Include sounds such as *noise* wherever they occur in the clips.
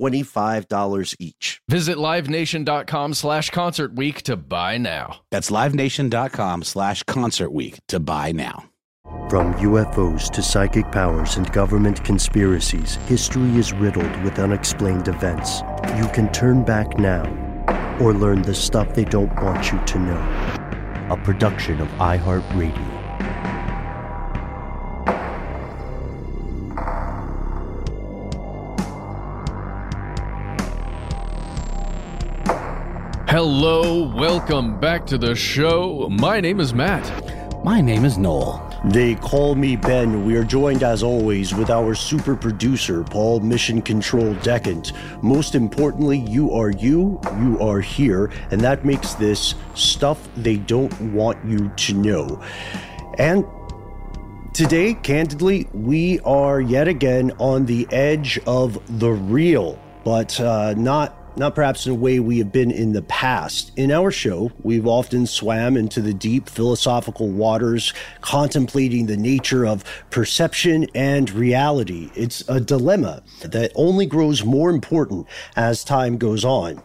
$25 each. Visit livenation.com slash concert week to buy now. That's livenation.com slash concert week to buy now. From UFOs to psychic powers and government conspiracies, history is riddled with unexplained events. You can turn back now or learn the stuff they don't want you to know. A production of iHeartRadio. Hello, welcome back to the show. My name is Matt. My name is Noel. They call me Ben. We are joined as always with our super producer, Paul Mission Control Decant. Most importantly, you are you, you are here, and that makes this stuff they don't want you to know. And today, candidly, we are yet again on the edge of the real, but uh, not not perhaps in a way we have been in the past. In our show, we've often swam into the deep philosophical waters, contemplating the nature of perception and reality. It's a dilemma that only grows more important as time goes on.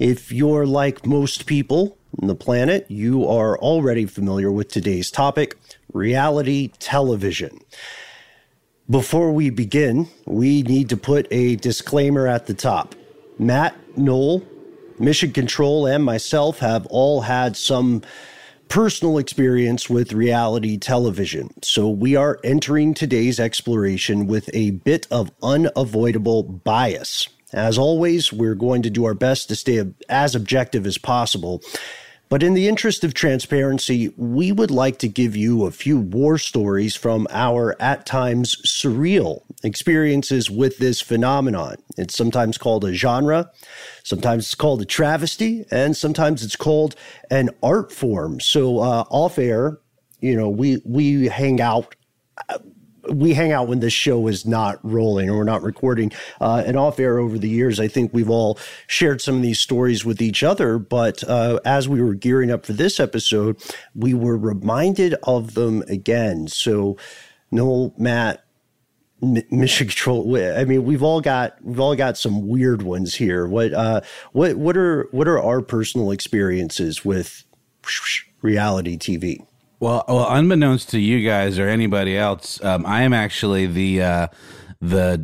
If you're like most people on the planet, you are already familiar with today's topic reality television. Before we begin, we need to put a disclaimer at the top. Matt, Noel, Mission Control, and myself have all had some personal experience with reality television. So we are entering today's exploration with a bit of unavoidable bias. As always, we're going to do our best to stay as objective as possible. But in the interest of transparency, we would like to give you a few war stories from our at times surreal experiences with this phenomenon. It's sometimes called a genre, sometimes it's called a travesty, and sometimes it's called an art form. So uh, off air, you know, we we hang out we hang out when this show is not rolling or we're not recording. Uh, and off air over the years, I think we've all shared some of these stories with each other. But uh, as we were gearing up for this episode, we were reminded of them again. So, Noel, Matt, Mission Control. I mean, we've all got we've all got some weird ones here. What uh, what what are what are our personal experiences with reality TV? Well, well, unbeknownst to you guys or anybody else, um, I am actually the uh, the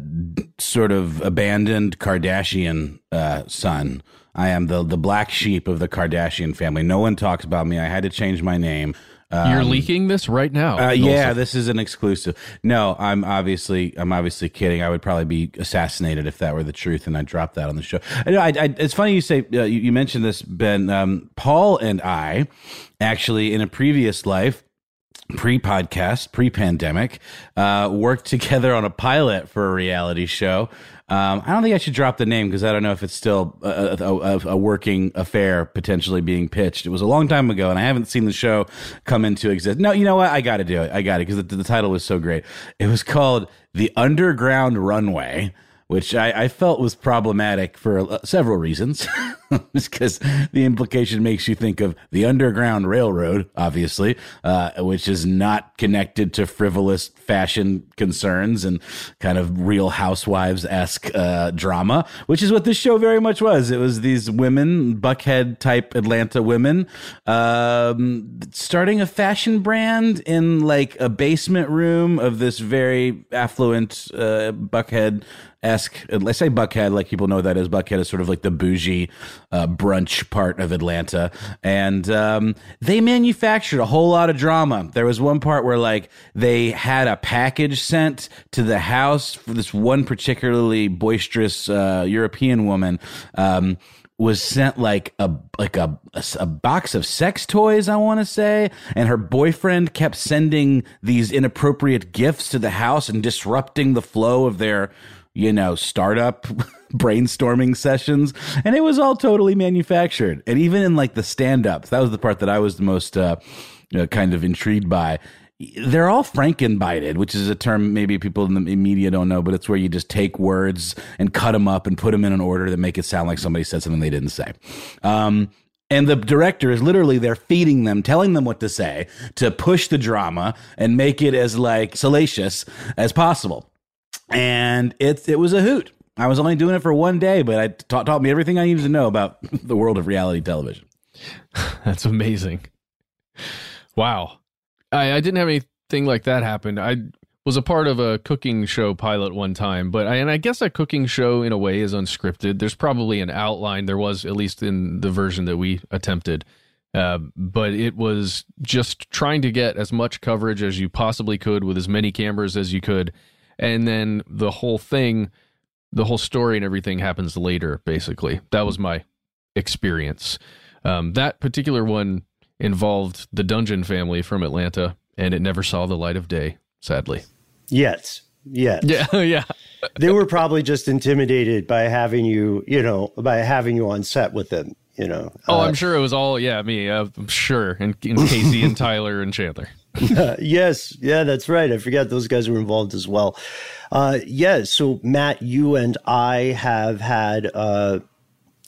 sort of abandoned Kardashian uh, son. I am the the black sheep of the Kardashian family. No one talks about me. I had to change my name. You're leaking this right now. Uh, yeah, Also. this is an exclusive. No, I'm obviously I'm obviously kidding. I would probably be assassinated if that were the truth, and I dropped that on the show. I, I, I, it's funny you say uh, you, you mentioned this, Ben. Um, Paul and I actually in a previous life pre-podcast, pre-pandemic, uh, worked *laughs* together on a pilot for a reality show. Um, I don't think I should drop the name because I don't know if it's still a, a, a, working affair potentially being pitched. It was a long time ago, and I haven't seen the show come into existence. No, you know what? I got to do it. I got it because the, the title was so great. It was called "The Underground Runway." which I, I, felt was problematic for uh, several reasons. *laughs* *laughs* because the implication makes you think of the Underground Railroad, obviously, uh, which is not connected to frivolous fashion concerns and kind of real housewives esque uh, drama, which is what this show very much was. It was these women, Buckhead type Atlanta women, um, starting a fashion brand in like a basement room of this very affluent uh, Buckhead esque. Let's say Buckhead, like people know that is. Buckhead is sort of like the bougie uh, brunch part of Atlanta, and um, they manufactured a whole lot of drama. There was one part where like they had a package sent to the house for this one particularly boisterous uh, European woman. Um, was sent like a like a, a, a box of sex toys i want to say and her boyfriend kept sending these inappropriate gifts to the house and disrupting the flow of their you know startup *laughs* brainstorming sessions and it was all totally manufactured and even in like the stand-ups that was the part that i was the most uh, uh, kind of intrigued by they're all frankenbited, which is a term maybe people in the media don't know, but it's where you just take words and cut them up and put them in an order that make it sound like somebody said something they didn't say. Um, and the director is literally there feeding them, telling them what to say to push the drama and make it as like salacious as possible. And it it was a hoot. I was only doing it for one day, but it taught, taught me everything I needed to know about *laughs* the world of reality television. *laughs* That's amazing. Wow. I, I didn't have anything like that happen. I was a part of a cooking show pilot one time, but I, and I guess a cooking show in a way is unscripted. There's probably an outline. There was at least in the version that we attempted, uh, but it was just trying to get as much coverage as you possibly could with as many cameras as you could, and then the whole thing, the whole story and everything happens later. Basically, that was my experience. Um, that particular one involved the Dungeon family from Atlanta, and it never saw the light of day, sadly. Yes. Yes. Yeah, *laughs* yeah. they were probably just intimidated by having you, you know, by having you on set with them, you know. Oh, Uh, I'm sure it was all, yeah, me. Uh, I'm sure. And, and Casey and *laughs* Tyler and Chandler. *laughs* yes, yeah, that's right. I forgot those guys were involved as well. Uh, yeah, so Matt, you and I have had uh,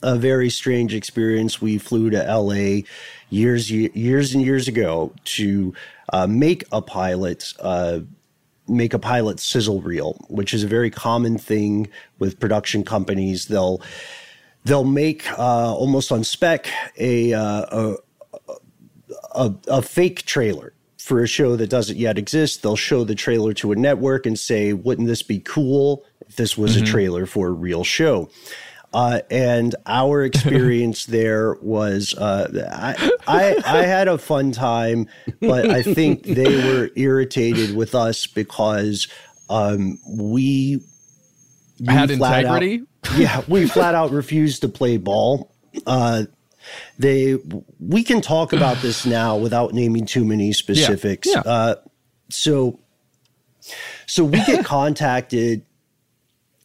a very strange experience. We flew to LA years, years and years ago to uh, make a pilot. Uh, make a pilot sizzle reel, which is a very common thing with production companies. They'll they'll make uh, almost on spec a, uh, a, a a fake trailer for a show that doesn't yet exist. They'll show the trailer to a network and say, "Wouldn't this be cool if this was Mm-hmm. a trailer for a real show?" Uh, and our *laughs* experience there was uh, I, I I had a fun time, but I think they were *laughs* irritated with us because um, we, we Had flat out- integrity? yeah, we flat out refused to play ball. Uh, they we can talk about this *sighs* now without naming too many specifics. yeah. Uh, so so we get *laughs* contacted.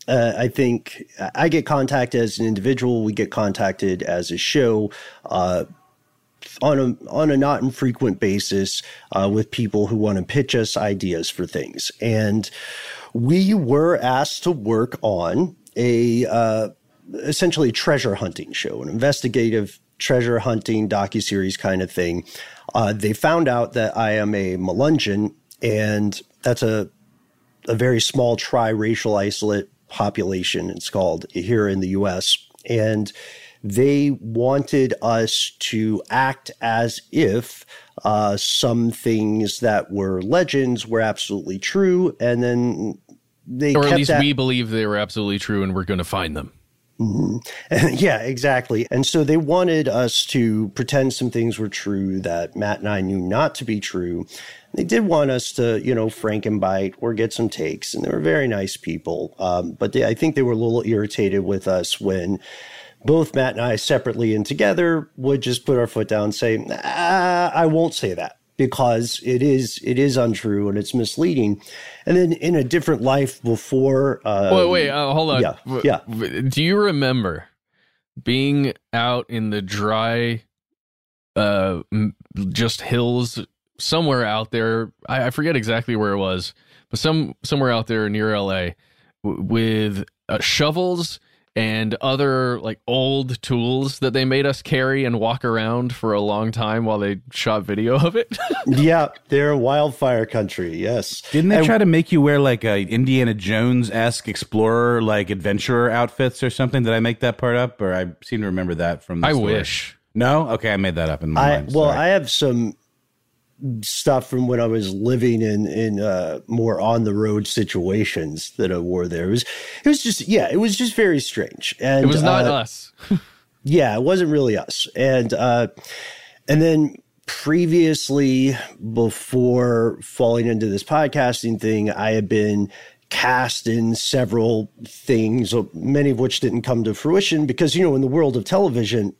Uh, I think I get contacted as an individual. We get contacted as a show uh, on a on a not infrequent basis uh, with people who want to pitch us ideas for things, and we were asked to work on a uh, essentially treasure hunting show, an investigative treasure hunting docuseries kind of thing. Uh, they found out that I am a Melungeon, and that's a a very small triracial isolate population. It's called here in the U.S. and they wanted us to act as if uh, some things that were legends were absolutely true, and then they Or at least that- we believe they were absolutely true and we're going to find them. Mm-hmm. *laughs* yeah, exactly. And so they wanted us to pretend some things were true that Matt and I knew not to be true. They did want us to, you know, frankenbite or get some takes, and they were very nice people. Um, but they, I think they were a little irritated with us when both Matt and I separately and together would just put our foot down and say, ah, I won't say that because it is it is untrue and it's misleading. And then in a different life before. Um, wait, wait, uh, hold on. Yeah, yeah. Do you remember being out in the dry, uh, just hills somewhere out there? I, I forget exactly where it was, but some somewhere out there near LA w- with uh, shovels and other like old tools that they made us carry and walk around for a long time while they shot video of it. *laughs* yeah, they're wildfire country. Yes. Didn't they and, try to make you wear like a Indiana Jones esque explorer, like adventurer outfits or something? Did I make that part up, or I seem to remember that from? The I story. wish. No, okay, I made that up in my I, mind. Well, I have some stuff from when I was living in in uh, more on the road situations that I wore there. It was it was just yeah, it was just very strange. And it was not uh, us. *laughs* yeah, it wasn't really us. And uh, and then previously, before falling into this podcasting thing, I had been cast in several things, many of which didn't come to fruition because you know in the world of television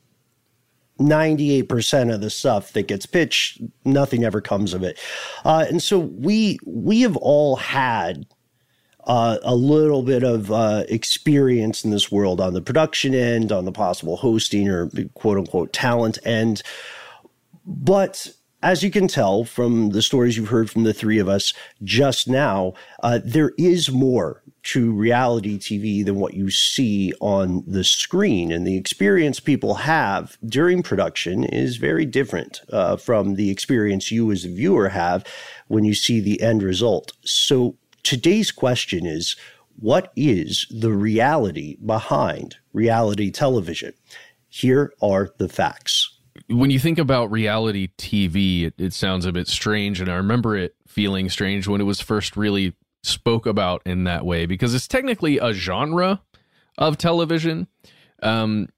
98% of the stuff that gets pitched, nothing ever comes of it. Uh, and so we we have all had uh, a little bit of uh, experience in this world on the production end, on the possible hosting or quote unquote talent end. But as you can tell from the stories you've heard from the three of us just now, uh, there is more to reality TV than what you see on the screen. And the experience people have during production is very different uh, from the experience you as a viewer have when you see the end result. So today's question is what is the reality behind reality television? Here are the facts when you think about reality TV, it, it, sounds a bit strange, and I remember it feeling strange when it was first really spoke about in that way because it's technically a genre of television. Um,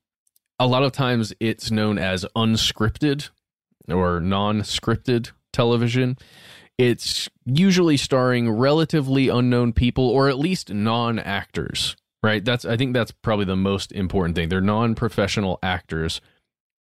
a lot of times it's known as unscripted or non-scripted television. It's usually starring relatively unknown people or at least non-actors, right? That's I think that's probably the most important thing. They're non-professional actors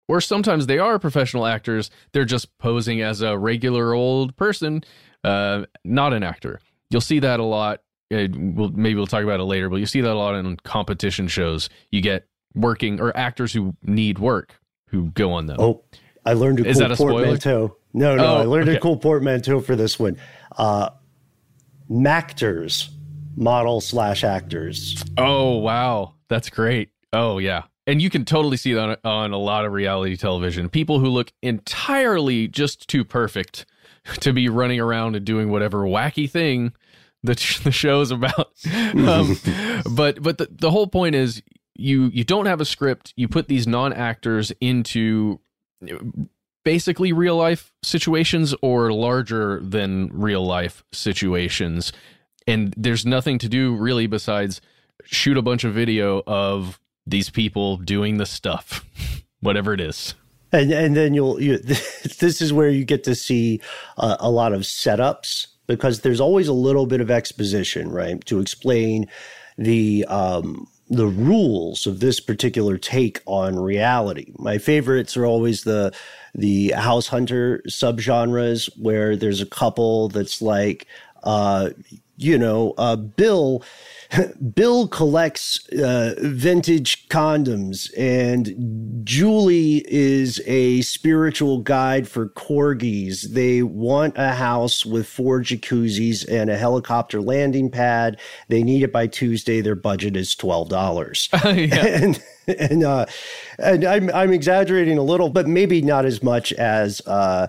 or sometimes they are professional actors. They're just posing as a regular old person, uh, not an actor. You'll see that a lot. Uh, we'll, maybe we'll talk about it later, but you see that a lot in competition shows. You get working or actors who need work who go on them. Oh, I learned a Is cool a portmanteau. No, no, oh, I learned okay. a cool portmanteau for this one. Uh, Mactors, model slash actors. Oh wow, that's great. Oh yeah, and you can totally see that on a lot of reality television. People who look entirely just too perfect *laughs* to be running around and doing whatever wacky thing that the show is about. *laughs* Um, *laughs* but but the, the whole point is you you don't have a script. You put these non actors into basically real life situations or larger than real life situations, and there's nothing to do really besides shoot a bunch of video of these people doing the stuff, *laughs* whatever it is. And and then you'll you, this is where you get to see uh, a lot of setups because there's always a little bit of exposition, right, to explain the um, the rules of this particular take on reality. My favorites are always the the house hunter subgenres where there's a couple that's like uh, you know, uh, Bill *laughs* Bill collects uh, vintage condoms, and Julie is a spiritual guide for corgis. They want a house with four jacuzzis and a helicopter landing pad. They need it by Tuesday. Their budget is twelve dollars. *laughs* and *laughs* and uh, and I'm I'm exaggerating a little, but maybe not as much as uh,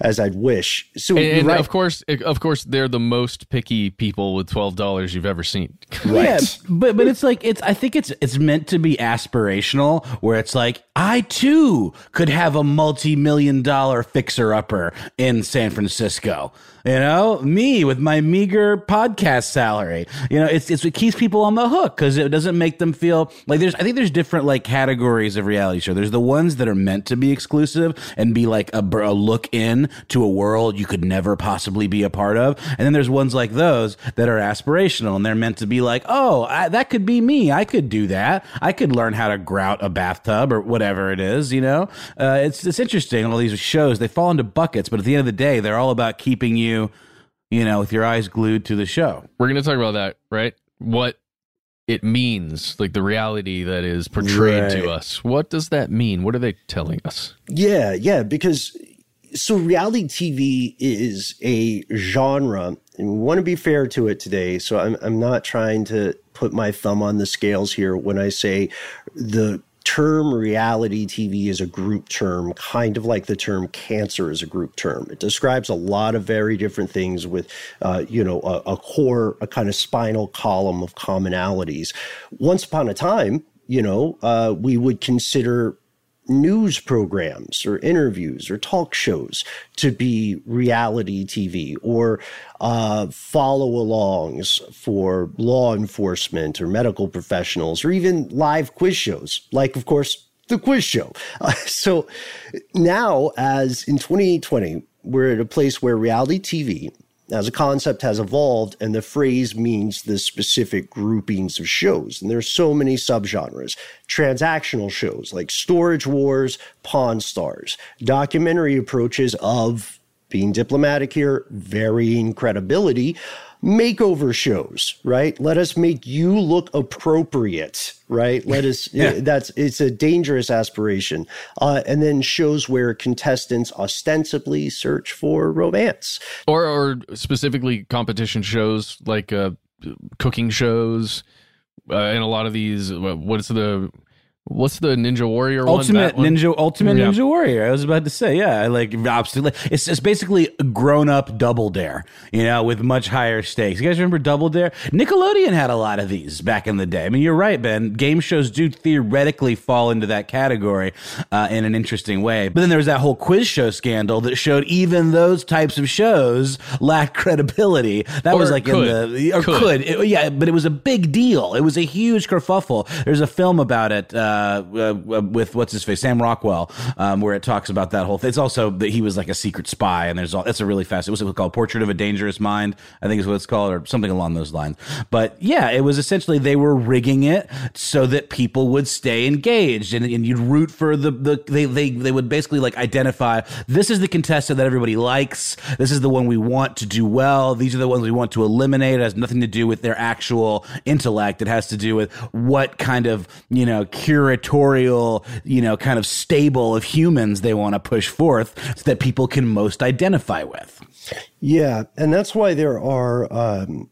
as I'd wish. So, and, and right. of course, of course, they're the most picky people with twelve dollars you've ever seen. *laughs* Right. Yeah, but but it's like it's. I think it's it's meant to be aspirational, where it's like I too could have a multi million dollar fixer upper in San Francisco. You know, me with my meager podcast salary. You know, it's, it's what keeps people on the hook because it doesn't make them feel like there's, I think there's different like categories of reality show. There's the ones that are meant to be exclusive and be like a, a look in to a world you could never possibly be a part of. And then there's ones like those that are aspirational and they're meant to be like, oh, I, that could be me. I could do that. I could learn how to grout a bathtub or whatever it is, you know? Uh, it's, it's interesting. All these shows, they fall into buckets, but at the end of the day, they're all about keeping you you, you know, with your eyes glued to the show. We're going to talk about that, right? What it means, like the reality that is portrayed right. to us. What does that mean? What are they telling us? Yeah, yeah, because so reality TV is a genre, and we want to be fair to it today. So I'm I'm not trying to put my thumb on the scales here when I say the term reality TV is a group term, kind of like the term cancer is a group term. It describes a lot of very different things with, uh, you know, a, a core, a kind of spinal column of commonalities. Once upon a time, you know, uh, we would consider news programs or interviews or talk shows to be reality TV or uh, follow alongs for law enforcement or medical professionals or even live quiz shows, like, of course, the quiz show. Uh, *laughs* so now, as in 2020, we're at a place where reality TV as a concept has evolved and the phrase means the specific groupings of shows. And there's so many subgenres. Transactional shows like storage wars pawn stars. Documentary approaches of being diplomatic here varying credibility makeover shows, right? Let us make you look appropriate, right? Let us, *laughs* yeah. that's, it's a dangerous aspiration. Uh, and then shows where contestants ostensibly search for romance. Or, or specifically competition shows like uh, cooking shows. Uh, and a lot of these, what's the What's the Ninja Warrior Ultimate one? Ninja Ultimate yeah. Ninja Warrior. I was about to say, yeah, like absolutely. It's, it's basically grown up Double Dare, you know, with much higher stakes. You guys remember Double Dare? Nickelodeon had a lot of these back in the day. I mean, you're right, Ben. Game shows do theoretically fall into that category uh, in an interesting way. But then there was that whole quiz show scandal that showed even those types of shows lack credibility. That or was like could. in the or could, could. It, yeah, but it was a big deal. It was a huge kerfuffle. There's a film about it. Uh, uh, uh, with what's his face, Sam Rockwell, um, where it talks about that whole thing. It's also that he was like a secret spy, and there's all that's a really fast. It was called Portrait of a Dangerous Mind, I think is what it's called, or something along those lines. But yeah, it was essentially they were rigging it so that people would stay engaged, and, and you'd root for the the they they they would basically like identify this is the contestant that everybody likes. This is the one we want to do well. These are the ones we want to eliminate. It has nothing to do with their actual intellect. It has to do with what kind of you know curator curatorial, you know, kind of stable of humans they want to push forth so that people can most identify with. Yeah. And that's why there are, um,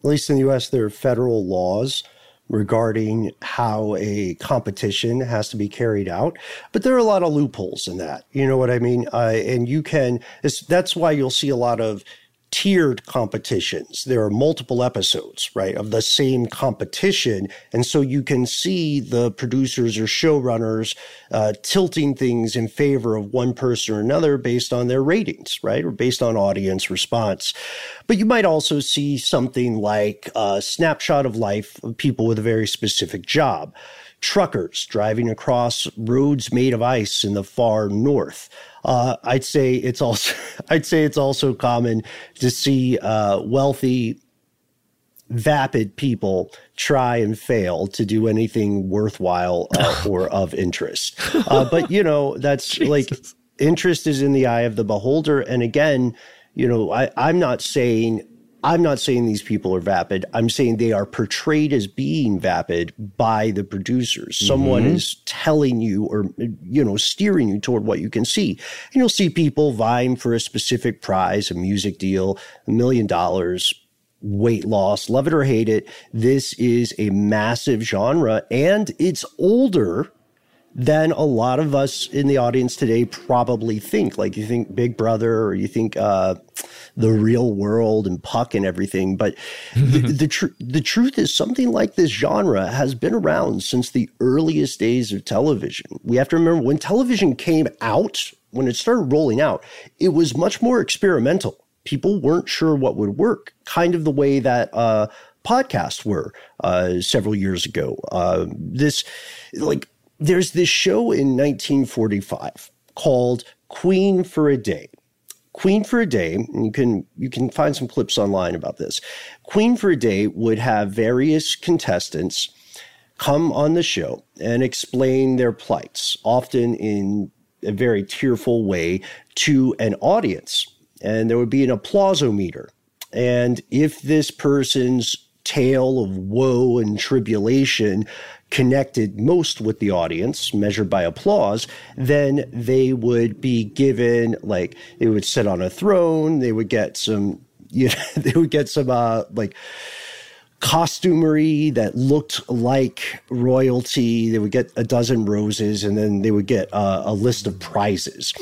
at least in the US, there are federal laws regarding how a competition has to be carried out. But there are a lot of loopholes in that. You know what I mean? Uh, and you can, that's why you'll see a lot of tiered competitions. There are multiple episodes, right, of the same competition. And so you can see the producers or showrunners uh, tilting things in favor of one person or another based on their ratings, right, or based on audience response. But you might also see something like a snapshot of life of people with a very specific job. Truckers driving across roads made of ice in the far north. Uh, I'd say it's also *laughs* I'd say it's also common to see uh, wealthy, vapid people try and fail to do anything worthwhile uh, *laughs* or of interest. Uh, but you know that's *laughs* like interest is in the eye of the beholder. And again, you know I, I'm not saying I'm not saying these people are vapid. I'm saying they are portrayed as being vapid by the producers. Mm-hmm. Someone is telling you or, you know, steering you toward what you can see. And you'll see people vying for a specific prize, a music deal, a million dollars, weight loss, love it or hate it. This is a massive genre and it's older than a lot of us in the audience today probably think. Like you think Big Brother or you think uh, the real world and Puck and everything. But *laughs* the, the, tr- the truth is, something like this genre has been around since the earliest days of television. We have to remember when television came out, when it started rolling out, it was much more experimental people weren't sure what would work, kind of the way that uh, podcasts were uh, several years ago. Uh, this, like, there's this show in 1945 called Queen for a Day. Queen for a Day, and you can you can find some clips online about this. Queen for a Day would have various contestants come on the show and explain their plights, often in a very tearful way, to an audience. And there would be an applausometer. And if this person's tale of woe and tribulation connected most with the audience, measured by applause, then they would be given like they would sit on a throne. They would get some, you know, *laughs* they would get some uh, like costumery that looked like royalty. They would get a dozen roses, and then they would get uh, a list of prizes.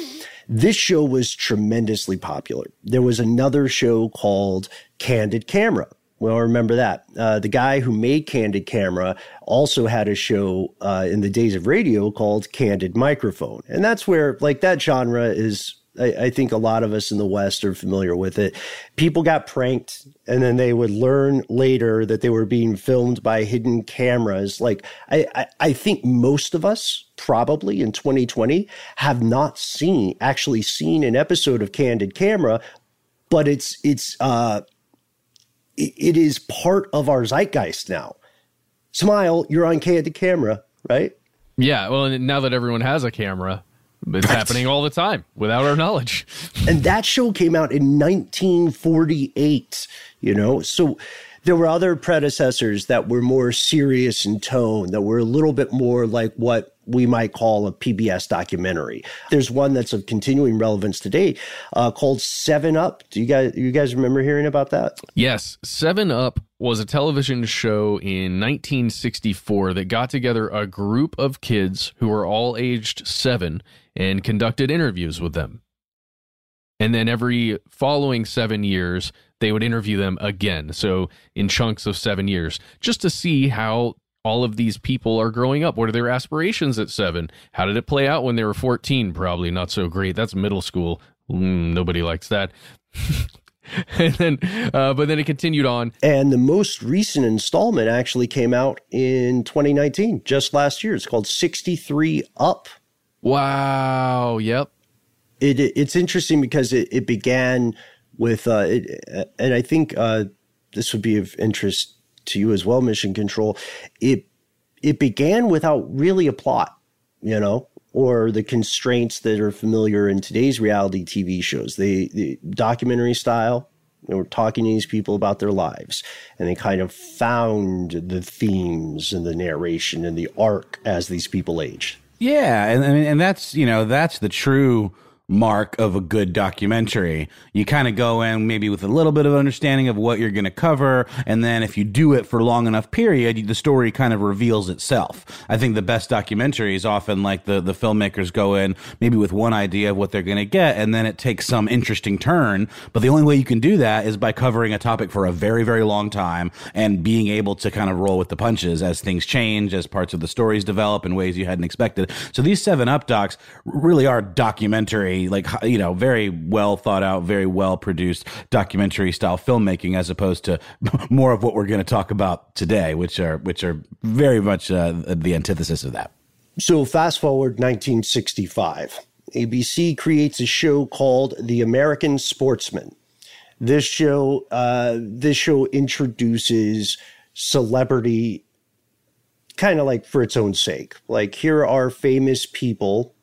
This show was tremendously popular. There was another show called Candid Camera well, remember that. Uh, the guy who made Candid Camera also had a show uh, in the days of radio called Candid Microphone. And that's where, like, that genre is, I, I, think a lot of us in the West are familiar with it. People got pranked, and then they would learn later that they were being filmed by hidden cameras. Like, I, I, I think most of us, probably in 2020, have not seen, actually seen an episode of Candid Camera, but it's, it's, uh, it is part of our zeitgeist now. Smile, you're on candid camera, right? Yeah. Well, now that everyone has a camera, it's happening all the time without our knowledge. *laughs* and that show came out in 1948, you know? So there were other predecessors that were more serious in tone, that were a little bit more like what we might call a PBS documentary. There's one that's of continuing relevance today uh, called Seven Up. Do you guys you guys remember hearing about that? Yes, Seven Up was a television show in 1964 that got together a group of kids who were all aged seven and conducted interviews with them. And then every following seven years, they would interview them again. So in chunks of seven years, just to see how all of these people are growing up. What are their aspirations at seven? How did it play out when they were 14? Probably not so great. That's middle school. Mm, nobody likes that. *laughs* and then, uh, but then it continued on. And the most recent installment actually came out in 2019, just last year. It's called 63 Up. Wow. Yep. It, it it's interesting because it, it began with, uh, it, and I think uh, this would be of interest to you as well, Mission Control, it it began without really a plot, you know, or the constraints that are familiar in today's reality TV shows. They the documentary style. They were talking to these people about their lives, and they kind of found the themes and the narration and the arc as these people aged. Yeah, and and that's you know that's the true mark of a good documentary. You kind of go in maybe with a little bit of understanding of what you're going to cover. And then if you do it for long enough period, the story kind of reveals itself. I think the best documentaries often like the, the filmmakers go in maybe with one idea of what they're going to get. And then it takes some interesting turn. But the only way you can do that is by covering a topic for a very, very long time and being able to kind of roll with the punches as things change, as parts of the stories develop in ways you hadn't expected. So these seven up docs really are documentary like you know very well thought out, very well produced documentary style filmmaking, as opposed to *laughs* more of what we're going to talk about today, which are which are very much uh, the antithesis of that. So fast forward 1965, ABC creates a show called The American Sportsman. This show uh, this show introduces celebrity kind of like for its own sake. Like here are famous people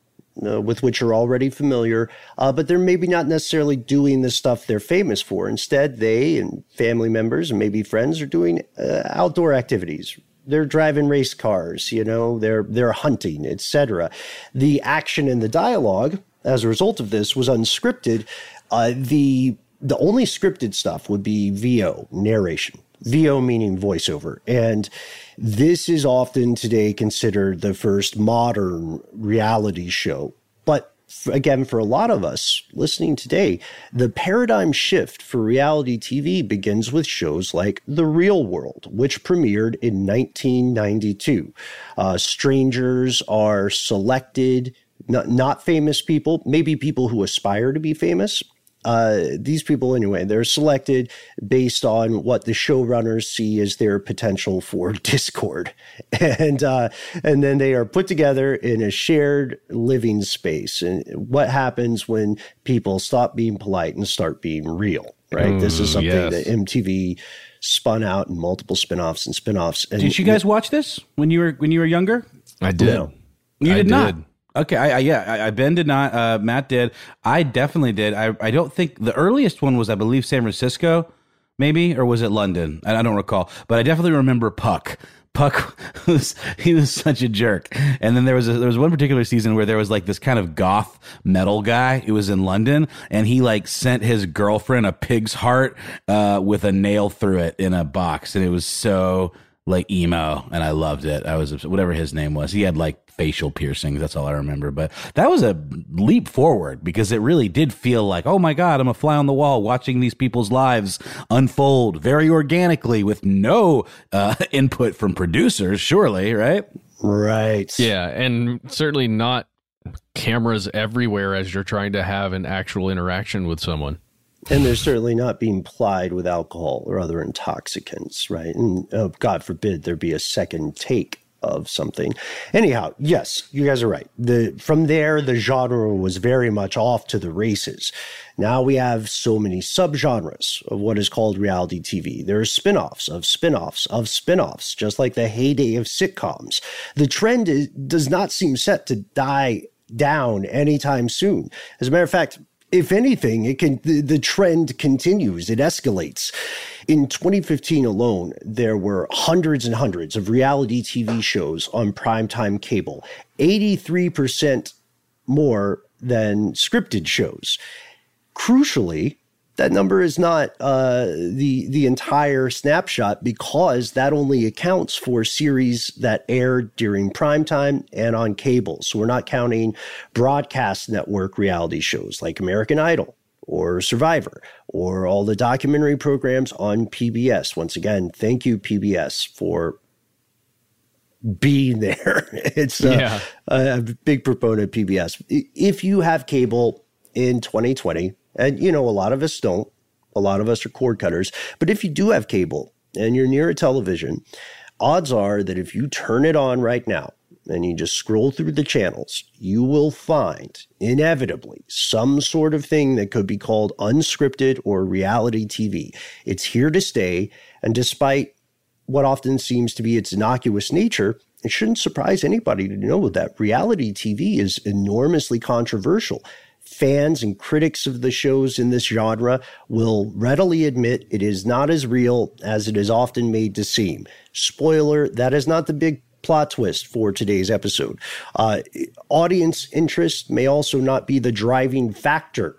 uh, with which you're already familiar, uh, but they're maybe not necessarily doing the stuff they're famous for. Instead, they and family members and maybe friends are doing uh, outdoor activities. They're driving race cars, you know, they're they're hunting, etc. The action and the dialogue, as a result of this, was unscripted. Uh, the the only scripted stuff would be VO narration. VO meaning voiceover. And this is often today considered the first modern reality show. But again, for a lot of us listening today, the paradigm shift for reality TV begins with shows like The Real World, which premiered in 1992. Uh, strangers are selected, not, not famous people, maybe people who aspire to be famous, uh, these people anyway they're selected based on what the showrunners see as their potential for *laughs* discord. And uh, and then they are put together in a shared living space. And what happens when people stop being polite and start being real right? Mm, this is something yes. that mtv spun out in multiple spin-offs and spin-offs. And did you guys watch this when you were when you were younger? I did. No. you did, did not Okay, I, I yeah, I, Ben did not. Uh, Matt did. I definitely did. I I don't think the earliest one was I believe San Francisco, maybe, or was it London? I, I don't recall, but I definitely remember Puck. Puck *laughs* was he was such a jerk. And then there was a, there was one particular season where there was like this kind of goth metal guy who was in London and he like sent his girlfriend a pig's heart uh, with a nail through it in a box and it was so like emo and I loved it. I was whatever his name was. He had like facial piercings. That's all I remember. But that was a leap forward because it really did feel like, oh my God, I'm a fly on the wall watching these people's lives unfold very organically with no uh, *laughs* input from producers, surely, right? Right. Yeah. And certainly not cameras everywhere as you're trying to have an actual interaction with someone. And they're certainly not being plied with alcohol or other intoxicants, right? And oh, God forbid there be a second take of something. Anyhow, yes, you guys are right. The from there the genre was very much off to the races. Now we have so many subgenres of what is called reality TV. There are spin-offs of spin-offs of spin-offs, just like the heyday of sitcoms. The trend is, does not seem set to die down anytime soon. As a matter of fact, if anything, it can the, the trend continues, it escalates. In 2015 alone, there were hundreds and hundreds of reality TV shows on primetime cable, 83% more than scripted shows. Crucially, that number is not uh, the the entire snapshot because that only accounts for series that aired during prime time and on cable. So we're not counting broadcast network reality shows like American Idol or Survivor or all the documentary programs on PBS. Once again, thank you PBS for being there. *laughs* it's uh, yeah. a, a big proponent of PBS. If you have cable in 2020 and, you know, a lot of us don't. A lot of us are cord cutters. But if you do have cable and you're near a television, odds are that if you turn it on right now and you just scroll through the channels, you will find inevitably some sort of thing that could be called unscripted or reality TV. It's here to stay. And despite what often seems to be its innocuous nature, it shouldn't surprise anybody to know that reality TV is enormously controversial fans and critics of the shows in this genre will readily admit it is not as real as it is often made to seem. Spoiler, that is not the big plot twist for today's episode. Uh, audience interest may also not be the driving factor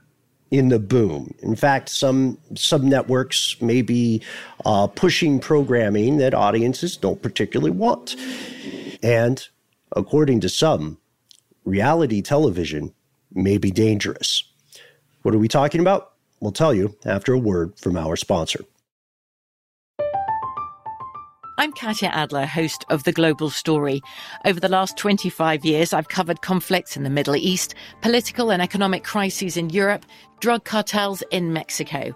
in the boom. In fact, some sub networks may be uh, pushing programming that audiences don't particularly want. And according to some, reality television may be dangerous. What are we talking about? We'll tell you after a word from our sponsor. I'm Katya Adler, host of The Global Story. Over the last 25 years, I've covered conflicts in the Middle East, political and economic crises in Europe, drug cartels in Mexico.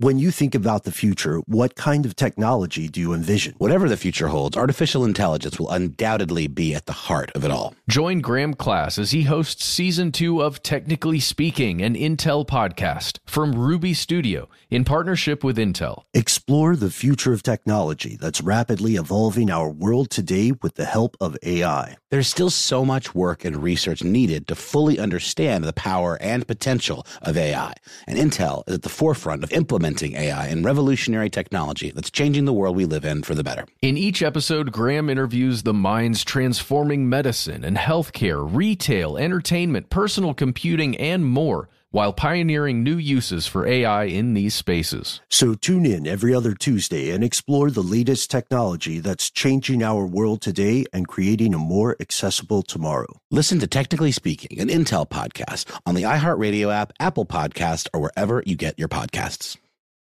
When you think about the future, what kind of technology do you envision? Whatever the future holds, artificial intelligence will undoubtedly be at the heart of it all. Join Graham Class as he hosts season two of Technically Speaking, an Intel podcast from Ruby Studio in partnership with Intel. Explore the future of technology that's rapidly evolving our world today with the help of AI. There's still so much work and research needed to fully understand the power and potential of AI, and Intel is at the forefront of implementing AI and revolutionary technology that's changing the world we live in for the better. In each episode, Graham interviews the minds transforming medicine and healthcare, retail, entertainment, personal computing, and more while pioneering new uses for AI in these spaces. So tune in every other Tuesday and explore the latest technology that's changing our world today and creating a more accessible tomorrow. Listen to Technically Speaking, an Intel podcast on the iHeartRadio app, Apple Podcast, or wherever you get your podcasts.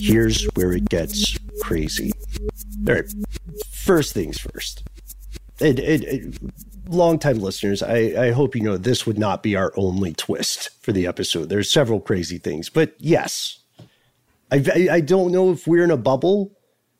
Here's where it gets crazy. All right, first things first. It, it, it, longtime listeners, I, I hope you know this would not be our only twist for the episode. There's several crazy things, but yes, I, I, I don't know if we're in a bubble,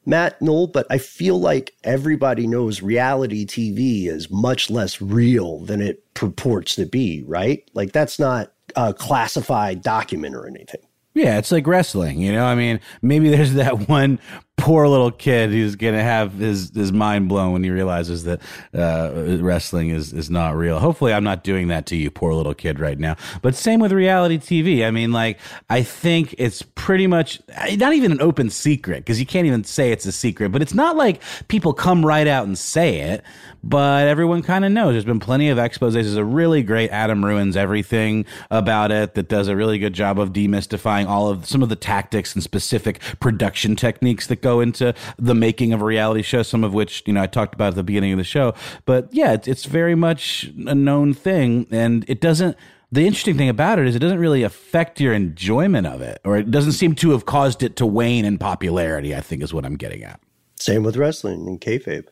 Matt Noel, but I feel like everybody knows reality TV is much less real than it purports to be, right? Like that's not a classified document or anything. Yeah, it's like wrestling, you know. I mean, maybe there's that one poor little kid who's gonna have his his mind blown when he realizes that uh, wrestling is is not real. Hopefully, I'm not doing that to you, poor little kid, right now. But same with reality TV. I mean, like I think it's pretty much not even an open secret because you can't even say it's a secret. But it's not like people come right out and say it. But everyone kind of knows. There's been plenty of exposes. There's a really great Adam ruins everything about it that does a really good job of demystifying all of some of the tactics and specific production techniques that go into the making of a reality show, some of which, you know, I talked about at the beginning of the show. But yeah, it's, it's very much a known thing. And it doesn't, the interesting thing about it is it doesn't really affect your enjoyment of it, or it doesn't seem to have caused it to wane in popularity, I think is what I'm getting at. Same with wrestling and kayfabe.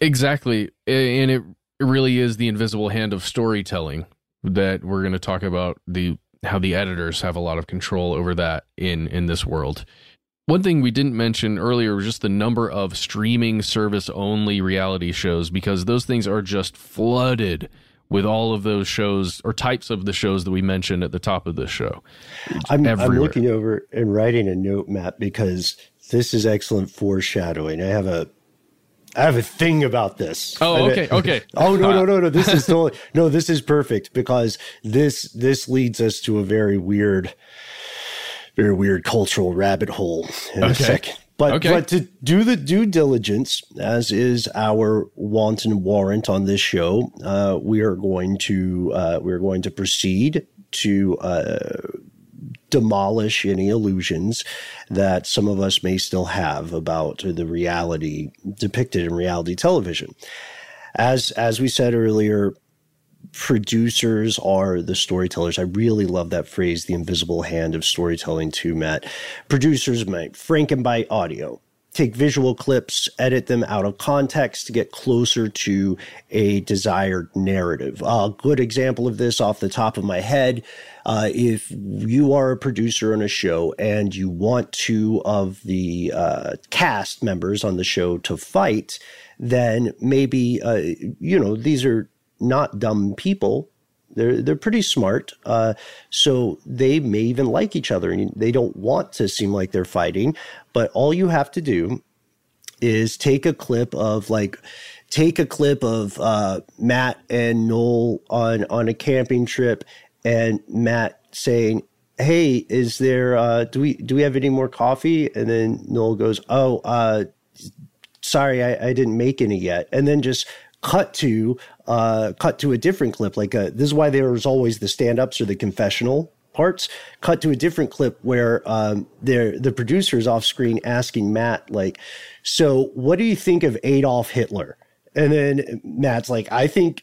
Exactly. And it really is the invisible hand of storytelling that we're going to talk about the how the editors have a lot of control over that in in this world. One thing we didn't mention earlier was just the number of streaming service only reality shows because those things are just flooded with all of those shows or types of the shows that we mentioned at the top of this show. I'm, I'm, looking over and writing a note, Matt, because this is excellent foreshadowing. I have a I have a thing about this. Oh, okay, okay. *laughs* oh no, no, no, no. This is *laughs* totally no. This is perfect because this this leads us to a very weird, very weird cultural rabbit hole in okay. a second. But okay. but to do the due diligence, as is our wanton warrant on this show, uh, we are going to uh, we are going to proceed to uh, demolish any illusions that some of us may still have about the reality depicted in reality television. As as we said earlier, producers are the storytellers. I really love that phrase, the invisible hand of storytelling too, Matt. Producers might frankenbite audio, take visual clips, edit them out of context to get closer to a desired narrative. A good example of this off the top of my head uh, if you are a producer on a show and you want two of the uh, cast members on the show to fight, then maybe, uh, you know, these are not dumb people. They're, they're pretty smart. Uh, so they may even like each other and they don't want to seem like they're fighting. But all you have to do is take a clip of like, take a clip of uh, Matt and Noel on on a camping trip and Matt saying, "Hey, is there? Uh, do we do we have any more coffee?" And then Noel goes, "Oh, uh, sorry, I, I didn't make any yet." And then just cut to uh, cut to a different clip. Like a, uh, this is why there's always the stand ups or the confessional parts. Cut to a different clip where um, the producer is off screen asking Matt, like, "So, what do you think of Adolf Hitler?" And then Matt's like, I think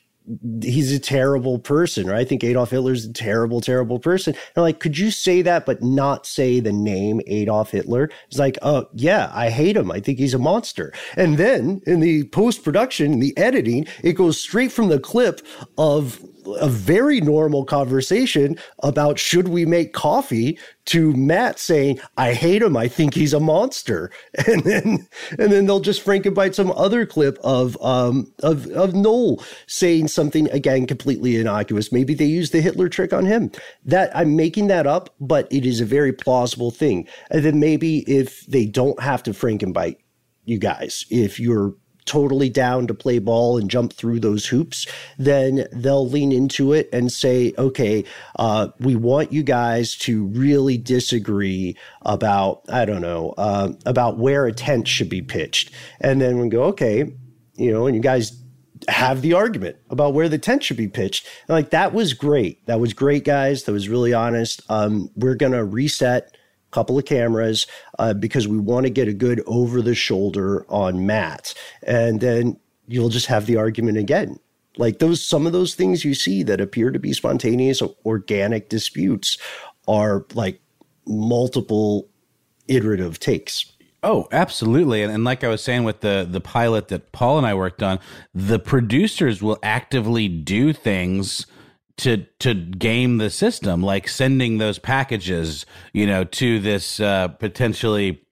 he's a terrible person, or I think Adolf Hitler's a terrible, terrible person. And like, could you say that, but not say the name Adolf Hitler? It's like, oh, yeah, I hate him. I think he's a monster. And then in the post production, the editing, it goes straight from the clip of a very normal conversation about should we make coffee to Matt saying, I hate him. I think he's a monster. *laughs* And then, and then they'll just frankenbite some other clip of, um, of, of Noel saying something again, completely innocuous. Maybe they use the Hitler trick on him that I'm making that up, but it is a very plausible thing. And then maybe if they don't have to frankenbite you guys, if you're totally down to play ball and jump through those hoops, then they'll lean into it and say, okay, uh, we want you guys to really disagree about, I don't know, uh, about where a tent should be pitched. And then we go, okay, you know, and you guys have the argument about where the tent should be pitched. And like that was great. That was great, guys. That was really honest. Um, we're gonna reset couple of cameras uh, because we want to get a good over the shoulder on Matt. And then you'll just have the argument again. Like those, some of those things you see that appear to be spontaneous, organic disputes are like multiple iterative takes. Oh, absolutely. And, and like I was saying with the the pilot that Paul and I worked on, the producers will actively do things to to game the system, like sending those packages, you know, to this uh, potentially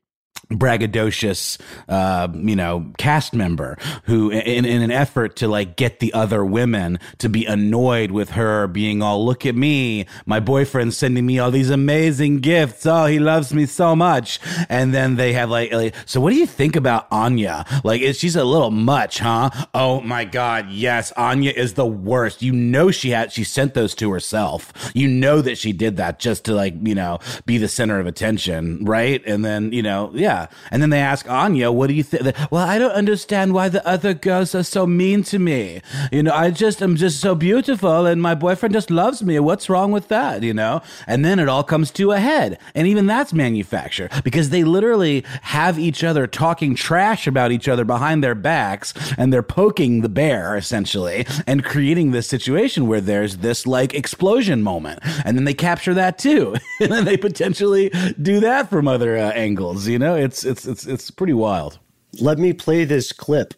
braggadocious, uh, you know, cast member who, in, in an effort to like get the other women to be annoyed with her being all, look at me, my boyfriend's sending me all these amazing gifts. Oh, he loves me so much. And then they have like, like so what do you think about Anya? Like, is she's a little much, huh? Oh my God. Yes. Anya is the worst. You know, she had, she sent those to herself. You know that she did that just to like, you know, be the center of attention. Right. And then, you know, yeah, and then they ask Anya, what do you think? Well, I don't understand why the other girls are so mean to me. You know, I just am just so beautiful and my boyfriend just loves me. What's wrong with that? You know? And then it all comes to a head. And even that's manufacture because they literally have each other talking trash about each other behind their backs and they're poking the bear essentially and creating this situation where there's this like explosion moment. And then they capture that too. *laughs* and then they potentially do that from other uh, angles, you know? It's it's it's it's it's pretty wild. Let me play this clip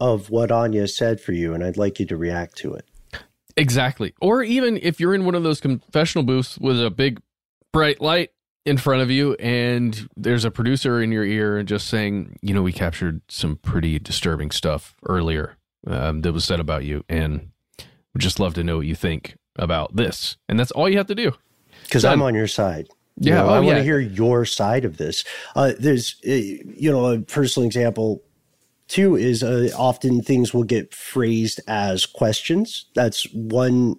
of what Anya said for you, and I'd like you to react to it. Exactly. Or even if you're in one of those confessional booths with a big bright light in front of you and there's a producer in your ear just saying, you know, we captured some pretty disturbing stuff earlier um, that was said about you and would just love to know what you think about this. And that's all you have to do. Because I'm on your side. You Yeah, know, oh, I want yeah. to hear your side of this. Uh, there's, uh, you know, a personal example too is uh, often things will get phrased as questions. That's one.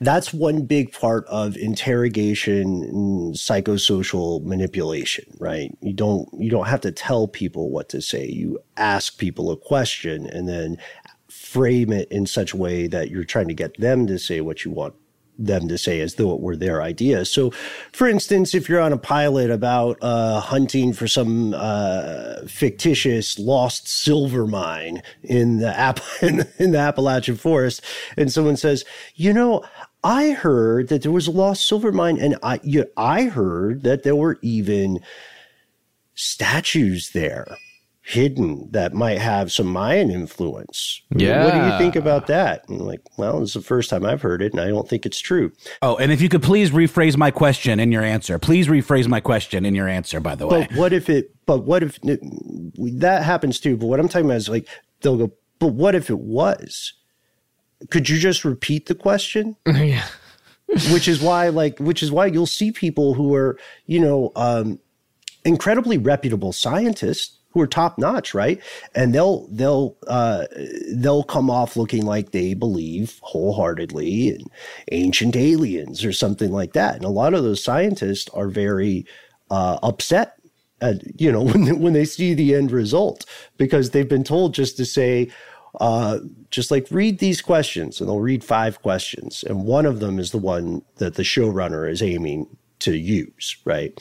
That's one big part of interrogation and psychosocial manipulation, right? You don't you don't have to tell people what to say. You ask people a question and then frame it in such a way that you're trying to get them to say what you want them to say as though it were their idea. So, for instance, if you're on a pilot about uh, hunting for some uh, fictitious lost silver mine in the App- *laughs* in, in the Appalachian forest, and someone says, "You know." I heard that there was a lost silver mine, and I you, I heard that there were even statues there hidden that might have some Mayan influence. Yeah. What do you think about that? And I'm like, well, it's the first time I've heard it, and I don't think it's true. Oh, and if you could please rephrase my question in your answer. Please rephrase my question in your answer, by the way. But what if it? But what if that happens too? But what I'm talking about is like they'll go. But what if it was? Could you just repeat the question? *laughs* yeah. which is why like which is why you'll see people who are you know um incredibly reputable scientists who are top notch right? And they'll they'll uh they'll come off looking like they believe wholeheartedly in ancient aliens or something like that. And a lot of those scientists are very uh upset at, you know *laughs* when when they see the end result because they've been told just to say uh, just like read these questions and they'll read five questions. And one of them is the one that the showrunner is aiming to use right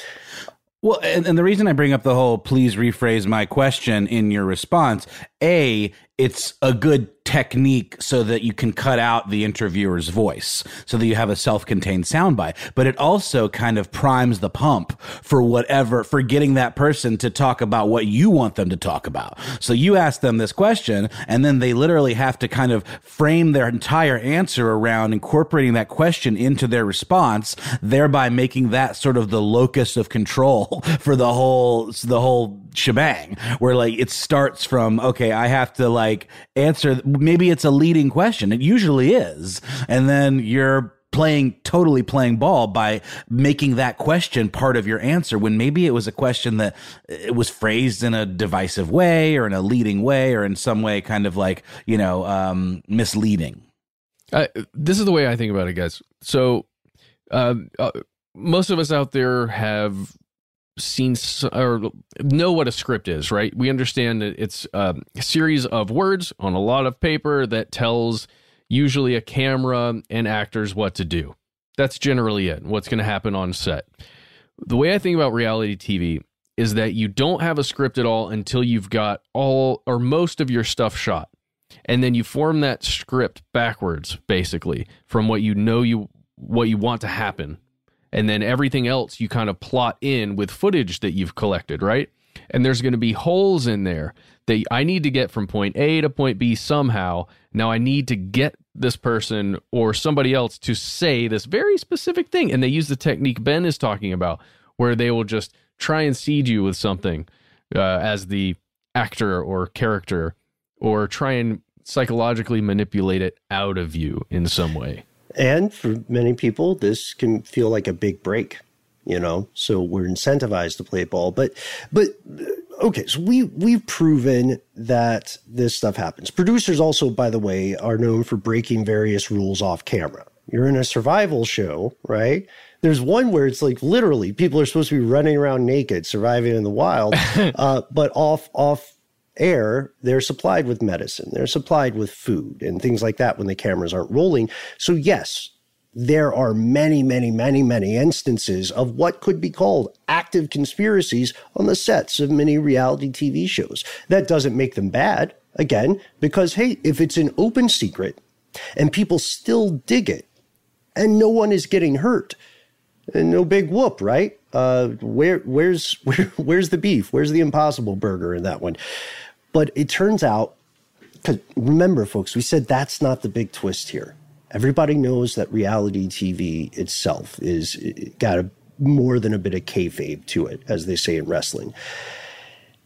Well, and, and the reason I bring up the whole please rephrase my question in your response, A, it's a good technique so that you can cut out the interviewer's voice so that you have a self-contained soundbite. But it also kind of primes the pump for whatever for getting that person to talk about what you want them to talk about. So you ask them this question and then they literally have to kind of frame their entire answer around incorporating that question into their response thereby making that sort of the locus of control *laughs* for the whole the whole shebang where like it starts from okay i have to like answer maybe it's a leading question it usually is and then you're playing totally playing ball by making that question part of your answer when maybe it was a question that it was phrased in a divisive way or in a leading way or in some way kind of like you know um, misleading. This is the way i think about it guys. So uh, uh, most of us out there have seen or know what a script is, right? We understand that it's a series of words on a lot of paper that tells usually a camera and actors what to do. That's generally it, what's going to happen on set. The way I think about reality TV is that you don't have a script at all until you've got all or most of your stuff shot. And then you form that script backwards basically from what you know you what you want to happen and then everything else you kind of plot in with footage that you've collected, right? And there's going to be holes in there that I need to get from point A to point B somehow. Now I need to get this person or somebody else to say this very specific thing. And they use the technique Ben is talking about, where they will just try and seed you with something uh, as the actor or character, or try and psychologically manipulate it out of you in some way. And for many people, this can feel like a big break, you know. So we're incentivized to play ball. But but okay, so we we've proven that this stuff happens. Producers also, by the way, are known for breaking various rules off camera. You're in a survival show, right? There's one where it's like literally people are supposed to be running around naked, surviving in the wild, *laughs* uh, but off off air, they're supplied with medicine, they're supplied with food and things like that when the cameras aren't rolling. So, yes, there are many, many, many, many instances of what could be called active conspiracies on the sets of many reality TV shows. That doesn't make them bad, again, because, hey, if it's an open secret and people still dig it and no one is getting hurt, no big whoop, right? Uh, where, where's, where, *laughs* where's the beef? Where's the impossible burger in that one? But it turns out, because remember, folks, we said that's not the big twist here. Everybody knows that reality TV itself is it got a, more than a bit of kayfabe to it, as they say in wrestling.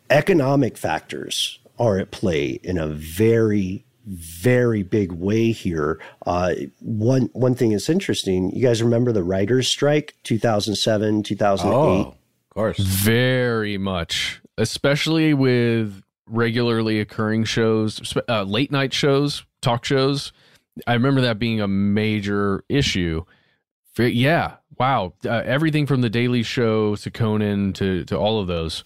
Economic factors are at play in a very, very big way here. Uh, one one thing is interesting. You guys remember the writers' strike, two thousand seven, two thousand eight. Oh, of course, very much, especially with regularly occurring shows, uh, late night shows, talk shows. I remember that being a major issue. Yeah, wow. Uh, everything from the Daily Show to Conan to to all of those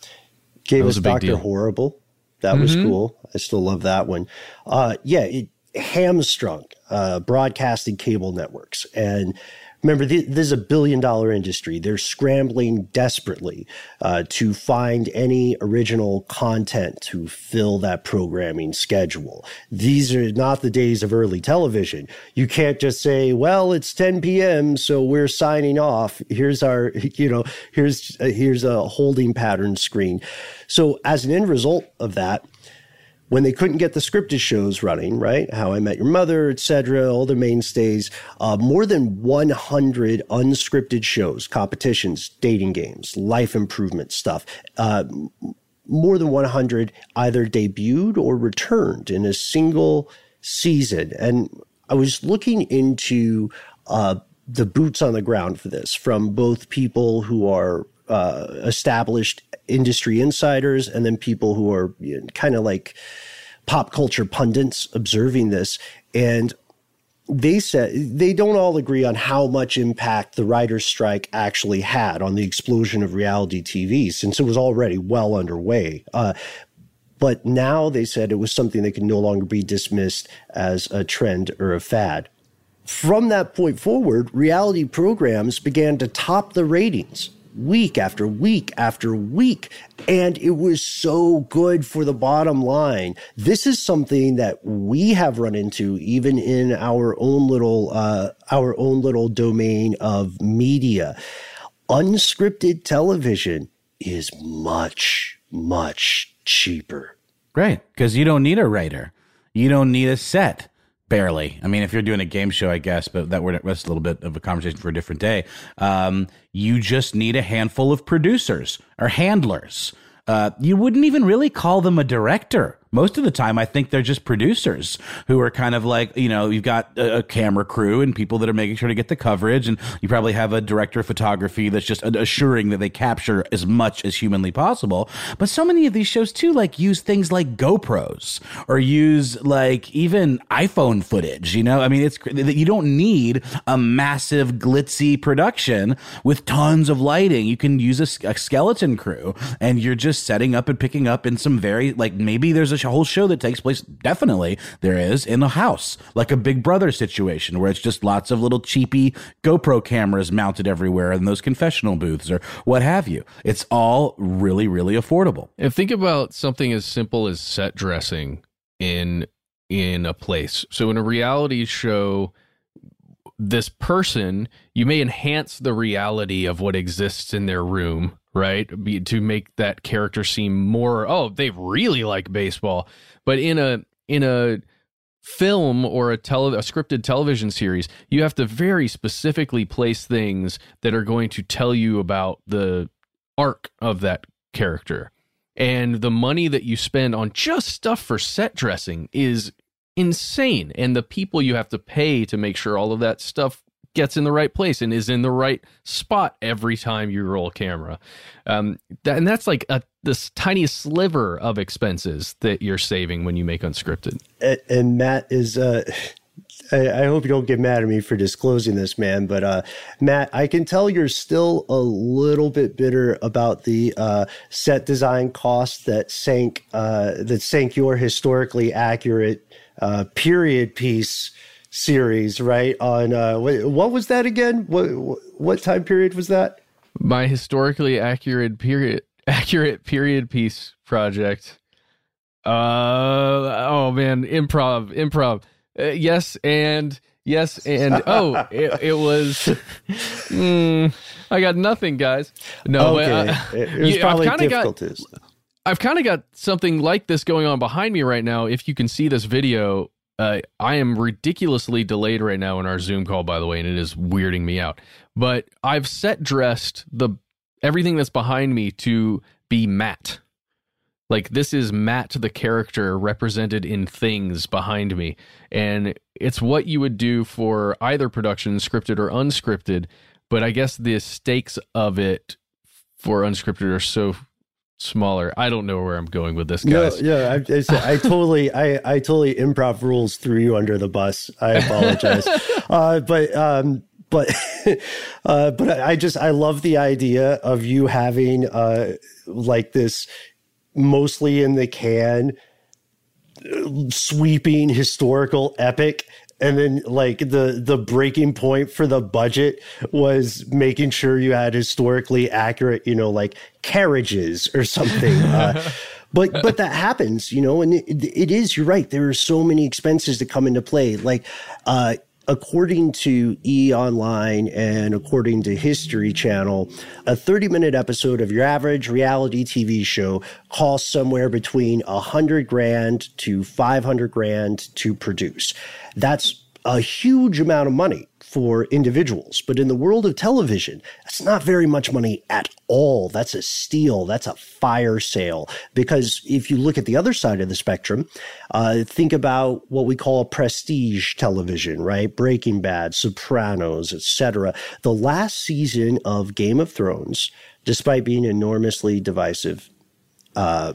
gave us Doctor Horrible. That mm-hmm. was cool. I still love that one. Uh, yeah, it hamstrung uh, broadcasting cable networks and Remember, this is a billion dollar industry. They're scrambling desperately uh, to find any original content to fill that programming schedule. These are not the days of early television. You can't just say, well, it's 10 p.m., so we're signing off. Here's our, *laughs* you know, here's, uh, here's a holding pattern screen. So, as an end result of that, when they couldn't get the scripted shows running, right? How I Met Your Mother, etc., all the mainstays, uh, more than 100 unscripted shows, competitions, dating games, life improvement stuff. Uh, more than 100 either debuted or returned in a single season. And I was looking into uh, the boots on the ground for this from both people who are uh, established industry insiders and then people who are you know, kind of like pop culture pundits observing this. And they said they don't all agree on how much impact the writer's strike actually had on the explosion of reality TV since it was already well underway. Uh, but now they said it was something that can no longer be dismissed as a trend or a fad. From that point forward, reality programs began to top the ratings week after week after week. And it was so good for the bottom line. This is something that we have run into even in our own little, uh, our own little domain of media. Unscripted television is much, much cheaper. Right. Because you don't need a writer, you don't need a set. Barely. I mean, if you're doing a game show, I guess, but that would that's a little bit of a conversation for a different day. Um, you just need a handful of producers or handlers. Uh, you wouldn't even really call them a director most of the time, I think they're just producers who are kind of like, you know, you've got a, a, camera crew and people that are making sure to get the coverage. And you probably have a director of photography that's just assuring that they capture as much as humanly possible. But so many of these shows, too, like use things like GoPros or use like even iPhone footage. You know, I mean, it's that you don't need a massive glitzy production with tons of lighting. You can use a, a skeleton crew and you're just setting up and picking up in some very, like, maybe there's a a whole show that takes place. Definitely, there is in a house, like a Big Brother situation, where it's just lots of little cheapy GoPro cameras mounted everywhere in those confessional booths or what have you. It's all really, really affordable. And think about something as simple as set dressing in in a place. So in a reality show this person, you may enhance the reality of what exists in their room right? To make that character seem more oh, they really like baseball. But in a in a film or a tele a scripted television series, you have to very specifically place things that are going to tell you about the arc of that character. And the money that you spend on just stuff for set dressing is insane. And the people you have to pay to make sure all of that stuff gets in the right place and is in the right spot every time you roll camera. Um, that, and that's like a, this tiny sliver of expenses that you're saving when you make unscripted. And, and Matt is, uh, *sighs* I, hope you don't get mad at me for disclosing this, man. But uh, Matt, I can tell you're still a little bit bitter about the uh, set design cost that sank uh, that sank your historically accurate uh, period piece series, right? On uh, what, what was that again? What what time period was that? My historically accurate period *laughs* accurate period piece project. Uh oh man, improv, improv. Uh, yes and yes and *laughs* oh, it, it was. Mm, I got nothing, guys. No, okay. but, uh, it was probably difficulties. Got, I've kind of got something like this going on behind me right now. If you can see this video, uh, I am ridiculously delayed right now in our Zoom call, by the way, and it is weirding me out. But I've set dressed the everything that's behind me to be Matt. Like this is Matt, the character represented in things behind me, and it's what you would do for either production, scripted or unscripted. But I guess the stakes of it for unscripted are so smaller. I don't know where I'm going with this, guys. No, yeah, I, I, totally, I, I totally improv rules threw you under the bus. I apologize, *laughs* uh, but, um, but, *laughs* uh, but I just I love the idea of you having uh, like this mostly in the can sweeping historical epic and then like the the breaking point for the budget was making sure you had historically accurate you know like carriages or something uh, *laughs* but but that happens you know and it, it is you're right there are so many expenses that come into play. Like uh according to E Online and according to History Channel, a 30 minute episode of your average reality TV show costs somewhere between 100 grand to 500 grand to produce. That's a huge amount of money for individuals. But in the world of television, that's not very much money at all. That's a steal. That's a fire sale. Because if you look at the other side of the spectrum, uh, think about what we call prestige television, right? Breaking Bad, Sopranos, etc. The last season of Game of Thrones, despite being enormously divisive, uh,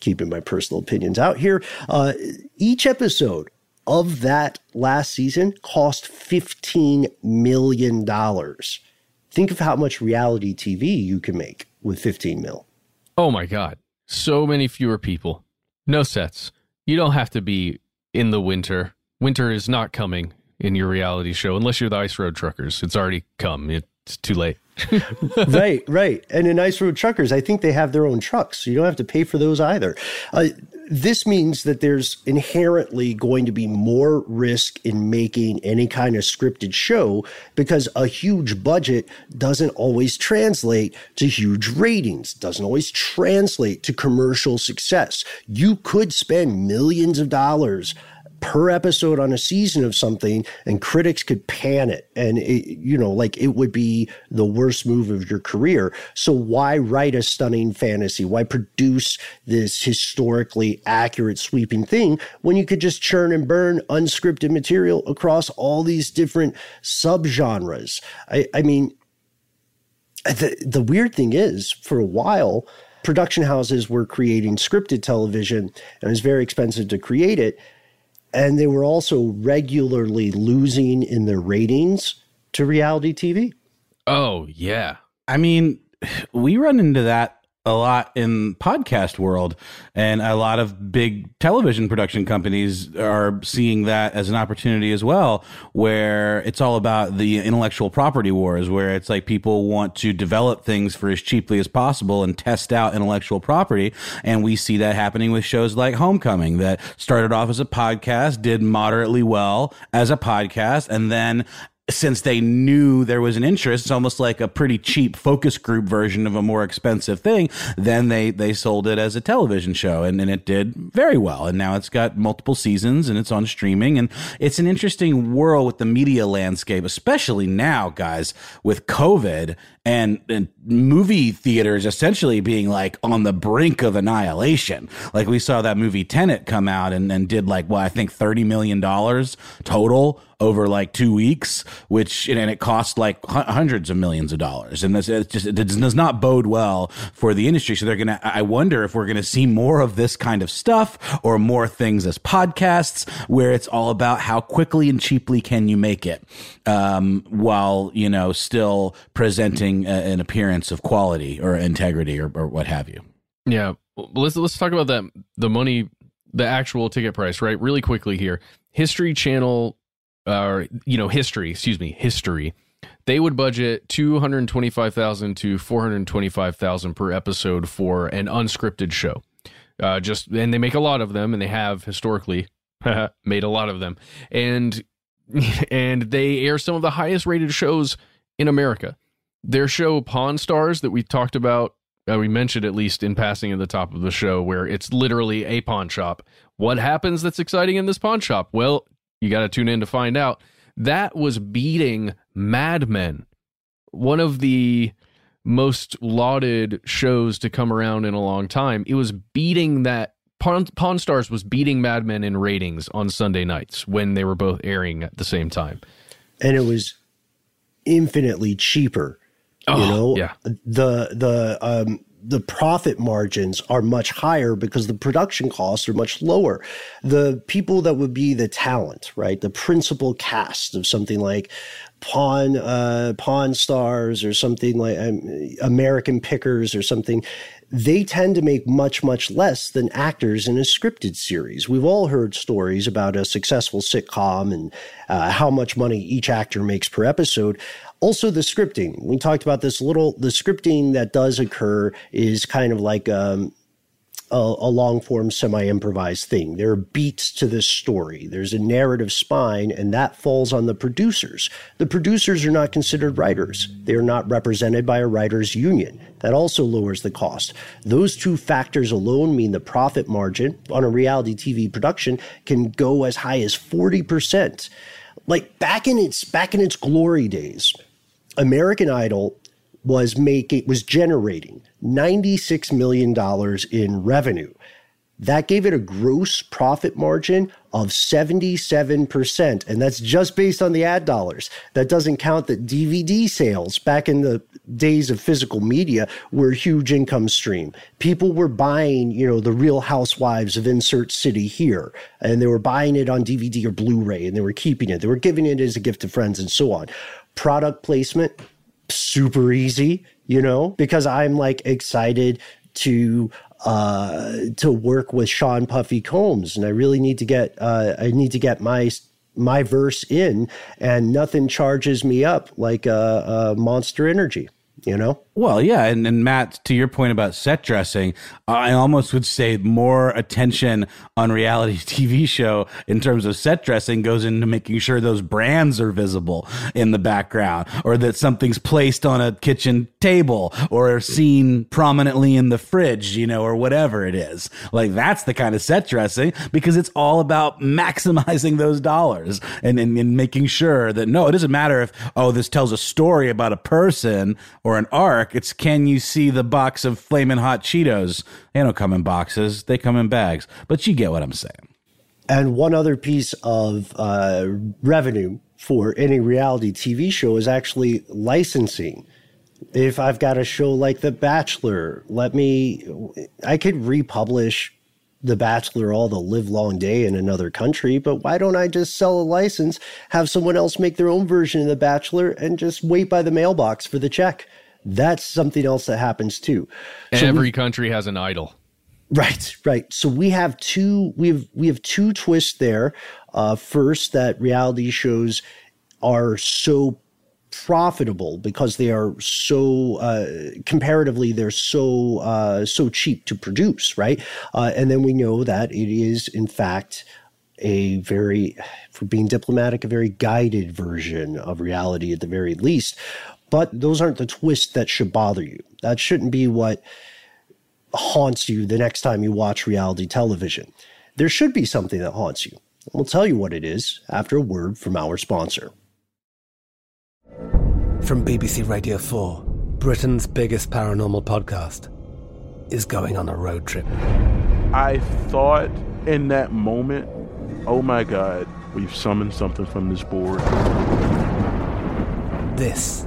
keeping my personal opinions out here, uh, each episode of that last season cost $15 million. Think of how much reality TV you can make with 15 mil. Oh my God. So many fewer people. No sets. You don't have to be in the winter. Winter is not coming in your reality show unless you're the Ice Road Truckers. It's already come. It's too late. *laughs* right, right. And in Ice Road Truckers, I think they have their own trucks, so you don't have to pay for those either. Uh, this means that there's inherently going to be more risk in making any kind of scripted show because a huge budget doesn't always translate to huge ratings, doesn't always translate to commercial success. You could spend millions of dollars per episode on a season of something and critics could pan it. And it, you know like it would be the worst move of your career. So why write a stunning fantasy? Why produce this historically accurate sweeping thing when you could just churn and burn unscripted material across all these different subgenres? I i mean the the weird thing is for a while production houses were creating scripted television and it was very expensive to create it and they were also regularly losing in their ratings to reality TV. Oh, yeah. I mean, *sighs* we run into that a lot in podcast world and a lot of big television production companies are seeing that as an opportunity as well where it's all about the intellectual property wars where it's like people want to develop things for as cheaply as possible and test out intellectual property. And we see that happening with shows like homecoming that started off as a podcast did moderately well as a podcast and then since they knew there was an interest, it's almost like a pretty cheap focus group version of a more expensive thing. Then they they sold it as a television show, and, and it did very well. And now it's got multiple seasons, and it's on streaming. And it's an interesting world with the media landscape, especially now, guys, with COVID and, and movie theaters essentially being like on the brink of annihilation. Like we saw that movie Tenet come out and, and did like, well, I think $30 million total over like two weeks, which and it cost like hundreds of millions of dollars, and this it just it does not bode well for the industry. So they're gonna. I wonder if we're gonna see more of this kind of stuff or more things as podcasts, where it's all about how quickly and cheaply can you make it, um, while you know still presenting an appearance of quality or integrity or, or what have you. Yeah, let's let's talk about that. The money, the actual ticket price, right? Really quickly here. History Channel or you know history excuse me history they would budget 225000 to 425000 per episode for an unscripted show uh, just and they make a lot of them and they have historically *laughs* made a lot of them and *laughs* and they air some of the highest rated shows in america their show pawn stars that we talked about uh, we mentioned at least in passing at the top of the show where it's literally a pawn shop what happens that's exciting in this pawn shop well you got to tune in to find out. That was beating Mad Men, one of the most lauded shows to come around in a long time. It was beating that. Pawn, Pawn Stars was beating Mad Men in ratings on Sunday nights when they were both airing at the same time. And it was infinitely cheaper. Oh, you know, yeah. the the um, the profit margins are much higher because the production costs are much lower. The people that would be the talent, right? The principal cast of something like Pawn uh, Pawn Stars or something like um, American Pickers or something, they tend to make much much less than actors in a scripted series. We've all heard stories about a successful sitcom and uh, how much money each actor makes per episode. Also, the scripting. We talked about this little. The scripting that does occur is kind of like um, a, a long form, semi improvised thing. There are beats to this story. There's a narrative spine, and that falls on the producers. The producers are not considered writers. They are not represented by a writers' union. That also lowers the cost. Those two factors alone mean the profit margin on a reality TV production can go as high as 40%. Like back in its back in its glory days, American Idol was making was generating 96 million dollars in revenue. That gave it a gross profit margin of 77%. And that's just based on the ad dollars. That doesn't count that DVD sales back in the days of physical media were a huge income stream. People were buying, you know, the real housewives of insert city here, and they were buying it on DVD or Blu ray, and they were keeping it. They were giving it as a gift to friends and so on product placement super easy you know because i'm like excited to uh to work with sean puffy combs and i really need to get uh i need to get my my verse in, and nothing charges me up like a, uh, uh, Monster Energy you know? Well, yeah. And, and Matt, to your point about set dressing, I almost would say more attention on reality *laughs* TV show in terms of set dressing goes into making sure those brands are visible in the background or that something's placed on a kitchen table or seen prominently in the fridge, you know, or whatever it is. Like that's the kind of set dressing because it's all about *laughs* maximizing those dollars and, and, and making sure that no, it doesn't matter if, oh, this tells a story about a person or an It's can you see the box of flaming hot Cheetos? They don't come in boxes; they come in bags. But you get what I'm saying. And one other piece of uh, revenue for any reality TV show is actually licensing. If I've got a show like The Bachelor, let me, I could republish the Bachelor all the live long day in another country, but why don't I just sell a license, have someone else make their own version of The Bachelor, and just wait by the mailbox for the check? That's something else that happens too. So Every we, country has an idol. Right, right. So we have two we have we have two twists there. Uh, first, that reality shows are so profitable because they are so uh, comparatively they're so uh, so cheap to produce, right? Uh, and then we know that it is in fact a very, for being diplomatic, a very guided version of reality at the very least. But those aren't the twists that should bother you. That shouldn't be what haunts you the next time you watch reality television. There should be something that haunts you. We'll tell you what it is after a word from our sponsor. From BBC Radio 4, Britain's biggest paranormal podcast is going on a road trip. I thought in that moment, oh my God, we've summoned something from this board. This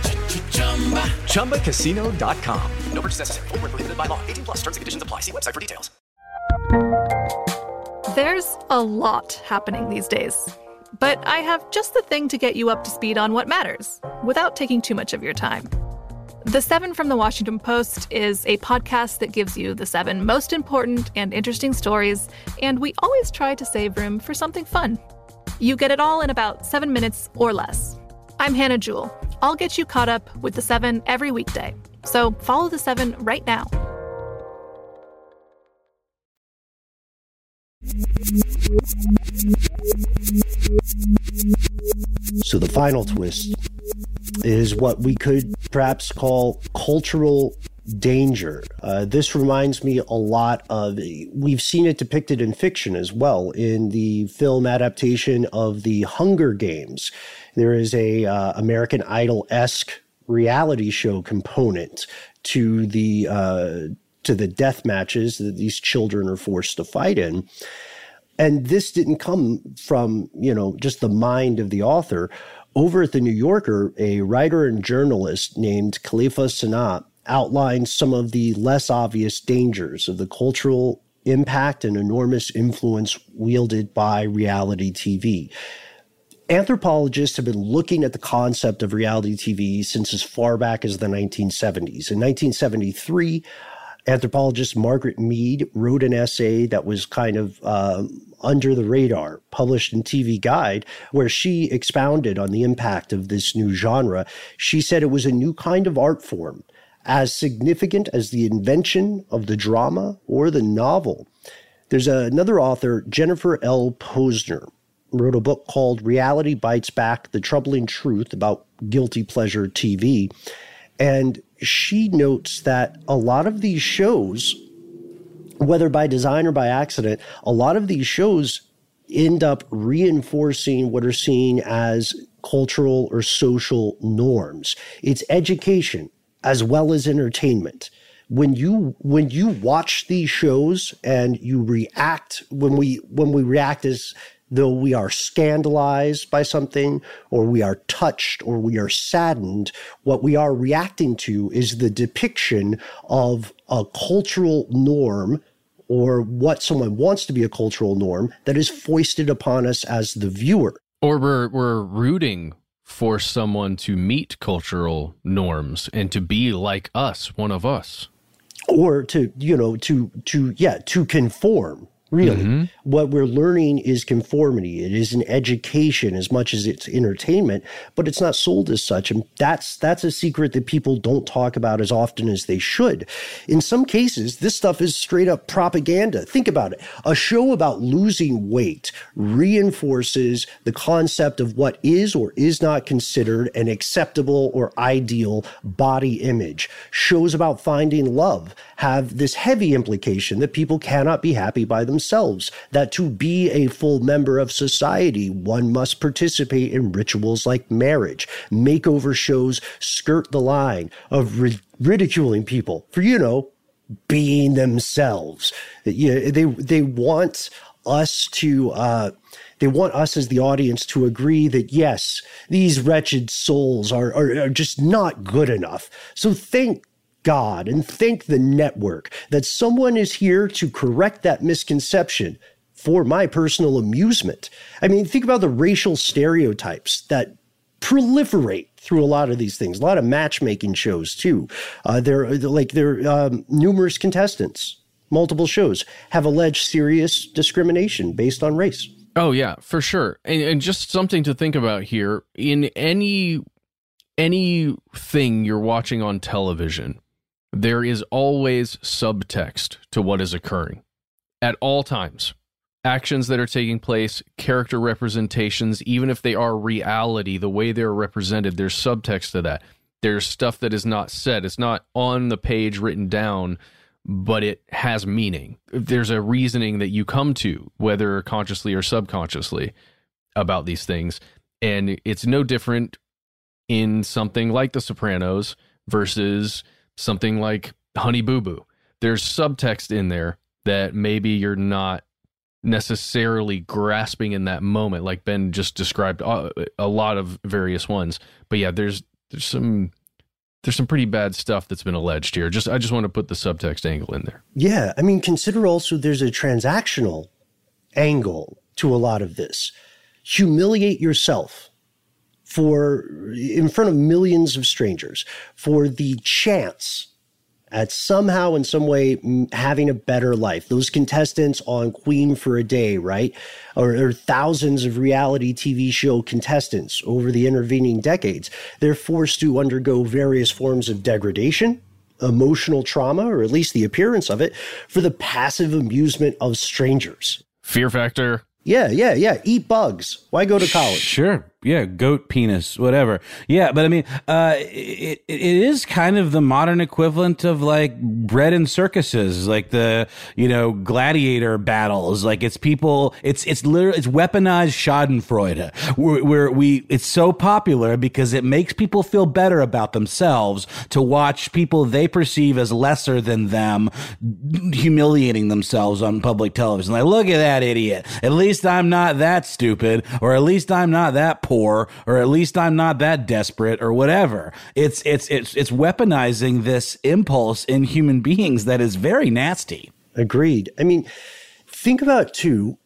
ChumbaCasino.com. No purchase necessary. Full prohibited by law. 18 plus terms and conditions apply. See website for details. There's a lot happening these days, but I have just the thing to get you up to speed on what matters without taking too much of your time. The Seven from the Washington Post is a podcast that gives you the seven most important and interesting stories, and we always try to save room for something fun. You get it all in about seven minutes or less. I'm Hannah Jewell. I'll get you caught up with the seven every weekday. So follow the seven right now. So the final twist is what we could perhaps call cultural danger. Uh, this reminds me a lot of, we've seen it depicted in fiction as well in the film adaptation of the Hunger Games. There is a uh, American Idol esque reality show component to the uh, to the death matches that these children are forced to fight in. And this didn't come from, you know, just the mind of the author. Over at the New Yorker, a writer and journalist named Kelefa Sanneh outlined some of the less obvious dangers of the cultural impact and enormous influence wielded by reality TV. Anthropologists have been looking at the concept of reality TV since as far back as the 1970s. In 1973, anthropologist Margaret Mead wrote an essay that was kind of uh, under the radar, published in TV Guide, where she expounded on the impact of this new genre. She said it was a new kind of art form, as significant as the invention of the drama or the novel. There's another author, Jennifer L. Pozner, wrote a book called Reality Bites Back The Troubling Truth about Guilty Pleasure TV. And she notes that a lot of these shows, whether by design or by accident, a lot of these shows end up reinforcing what are seen as cultural or social norms. It's education as well as entertainment when you when you watch these shows and you react when we when we react as though we are scandalized by something or we are touched or we are saddened, what we are reacting to is the depiction of a cultural norm or what someone wants to be a cultural norm that is foisted upon us as the viewer. Or we're, we're rooting for someone to meet cultural norms and to be like us, one of us. Or to, you know, to, to, yeah, to conform Really, mm-hmm. what we're learning is conformity. It is an education as much as it's entertainment, but it's not sold as such. And that's that's a secret that people don't talk about as often as they should. In some cases, this stuff is straight up propaganda. Think about it. A show about losing weight reinforces the concept of what is or is not considered an acceptable or ideal body image. Shows about finding love have this heavy implication that people cannot be happy by themselves themselves that to be a full member of society, one must participate in rituals like marriage. Makeover shows skirt the line of ri- ridiculing people for, you know, being themselves. Yeah, they, they want us to, uh, they want us as the audience to agree that yes, these wretched souls are, are, are just not good enough. So thank God and thank the network that someone is here to correct that misconception for my personal amusement. I mean, think about the racial stereotypes that proliferate through a lot of these things. A lot of matchmaking shows too. Uh, there, like there, um, numerous contestants, multiple shows have alleged serious discrimination based on race. Oh yeah, for sure. And, and just something to think about here. In any anything you're watching on television, there is always subtext to what is occurring at all times. Actions that are taking place, character representations, even if they are reality, the way they're represented, there's subtext to that. There's stuff that is not said. It's not on the page written down, but it has meaning. There's a reasoning that you come to, whether consciously or subconsciously, about these things. And it's no different in something like The Sopranos versus something like Honey Boo Boo. There's subtext in there that maybe you're not necessarily grasping in that moment, like Ben just described uh, a lot of various ones. But yeah, there's there's some there's some pretty bad stuff that's been alleged here. Just I just want to put the subtext angle in there. Yeah, I mean, consider also there's a transactional angle to a lot of this. Humiliate yourself for in front of millions of strangers for the chance at somehow in some way having a better life. Those contestants on Queen for a Day, right? Or, or, thousands of reality TV show contestants over the intervening decades. They're forced to undergo various forms of degradation, emotional trauma, or at least the appearance of it, for the passive amusement of strangers. Fear factor. Yeah, yeah, yeah. Eat bugs. Why go to college? Sure yeah, goat penis, whatever. Yeah, but I mean, uh, it it is kind of the modern equivalent of like bread and circuses, like the you know gladiator battles. Like it's people, it's it's literally it's weaponized Schadenfreude, where, we it's so popular because it makes people feel better about themselves to watch people they perceive as lesser than them humiliating themselves on public television. Like, look at that idiot. At least I'm not that stupid, or at least I'm not that poor, or at least I'm not that desperate, or whatever. It's it's it's it's weaponizing this impulse in human beings that is very nasty. Agreed. I mean, think about too.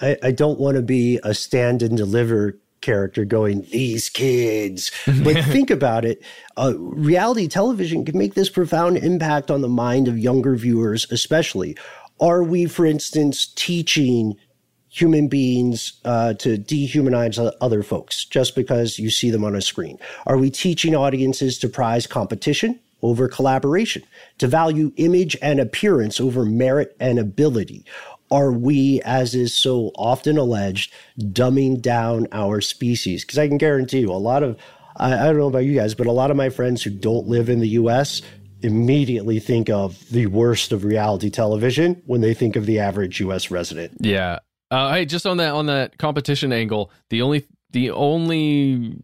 I, I don't want to be a stand and deliver character going, these kids. But *laughs* think about it. Uh, reality television can make this profound impact on the mind of younger viewers, especially. Are we, for instance, teaching human beings uh, to dehumanize other folks just because you see them on a screen? Are we teaching audiences to prize competition over collaboration, to value image and appearance over merit and ability? are we, as is so often alleged, dumbing down our species? Because I can guarantee you, a lot of, I, I, don't know about you guys, but a lot of my friends who don't live in the US immediately think of the worst of reality television when they think of the average US resident. Yeah. Uh, hey, just on that on that competition angle, the only the only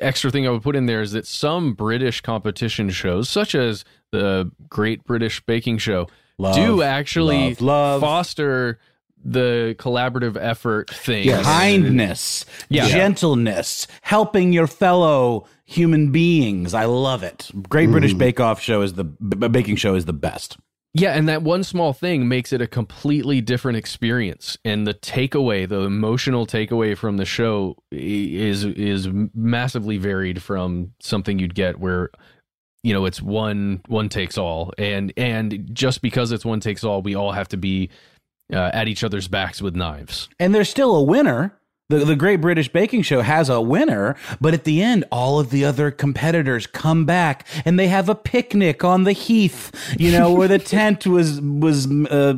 extra thing I would put in there is that some British competition shows, such as the Great British Baking Show, love, do actually love, love. foster the collaborative effort thing. Yes. Kindness, yeah. gentleness, helping your fellow human beings. I love it. Great British mm. Bake Off show is the b- baking show is the best. Yeah, and that one small thing makes it a completely different experience. And the takeaway, the emotional takeaway from the show is is massively varied from something you'd get where you know it's one one takes all and and just because it's one takes all we all have to be uh, at each other's backs with knives and there's still a winner the, the Great British Baking Show has a winner, but at the end, all of the other competitors come back and they have a picnic on the heath, you know, where the *laughs* tent was was uh,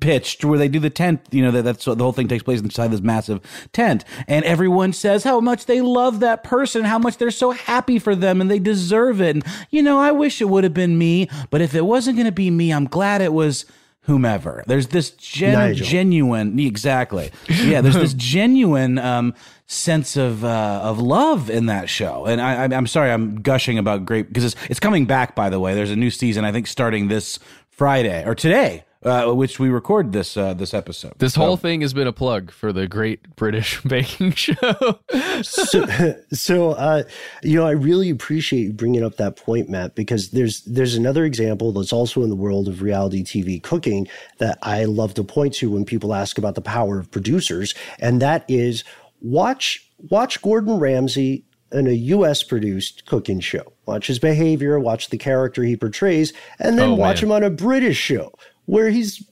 pitched, where they do the tent, you know, that, that's the whole thing takes place inside this massive tent, and everyone says how much they love that person, how much they're so happy for them, and they deserve it. And you know, I wish it would have been me, but if it wasn't going to be me, I'm glad it was whomever. There's this gen- genuine, exactly. Yeah, there's this *laughs* genuine um, sense of uh, of love in that show. And I, am sorry, I'm gushing about great because it's it's coming back. By the way, there's a new season. I think starting this Friday or today uh, which we record this uh, this episode. This so. whole thing has been a plug for the Great British *laughs* Baking Show. so, *laughs* so uh, you know, I really appreciate you bringing up that point, Matt, because there's there's another example that's also in the world of reality TV cooking that I love to point to when people ask about the power of producers, and that is watch watch Gordon Ramsay in a US produced cooking show. Watch his behavior, watch the character he portrays, and then oh, watch man. him on a British show where he's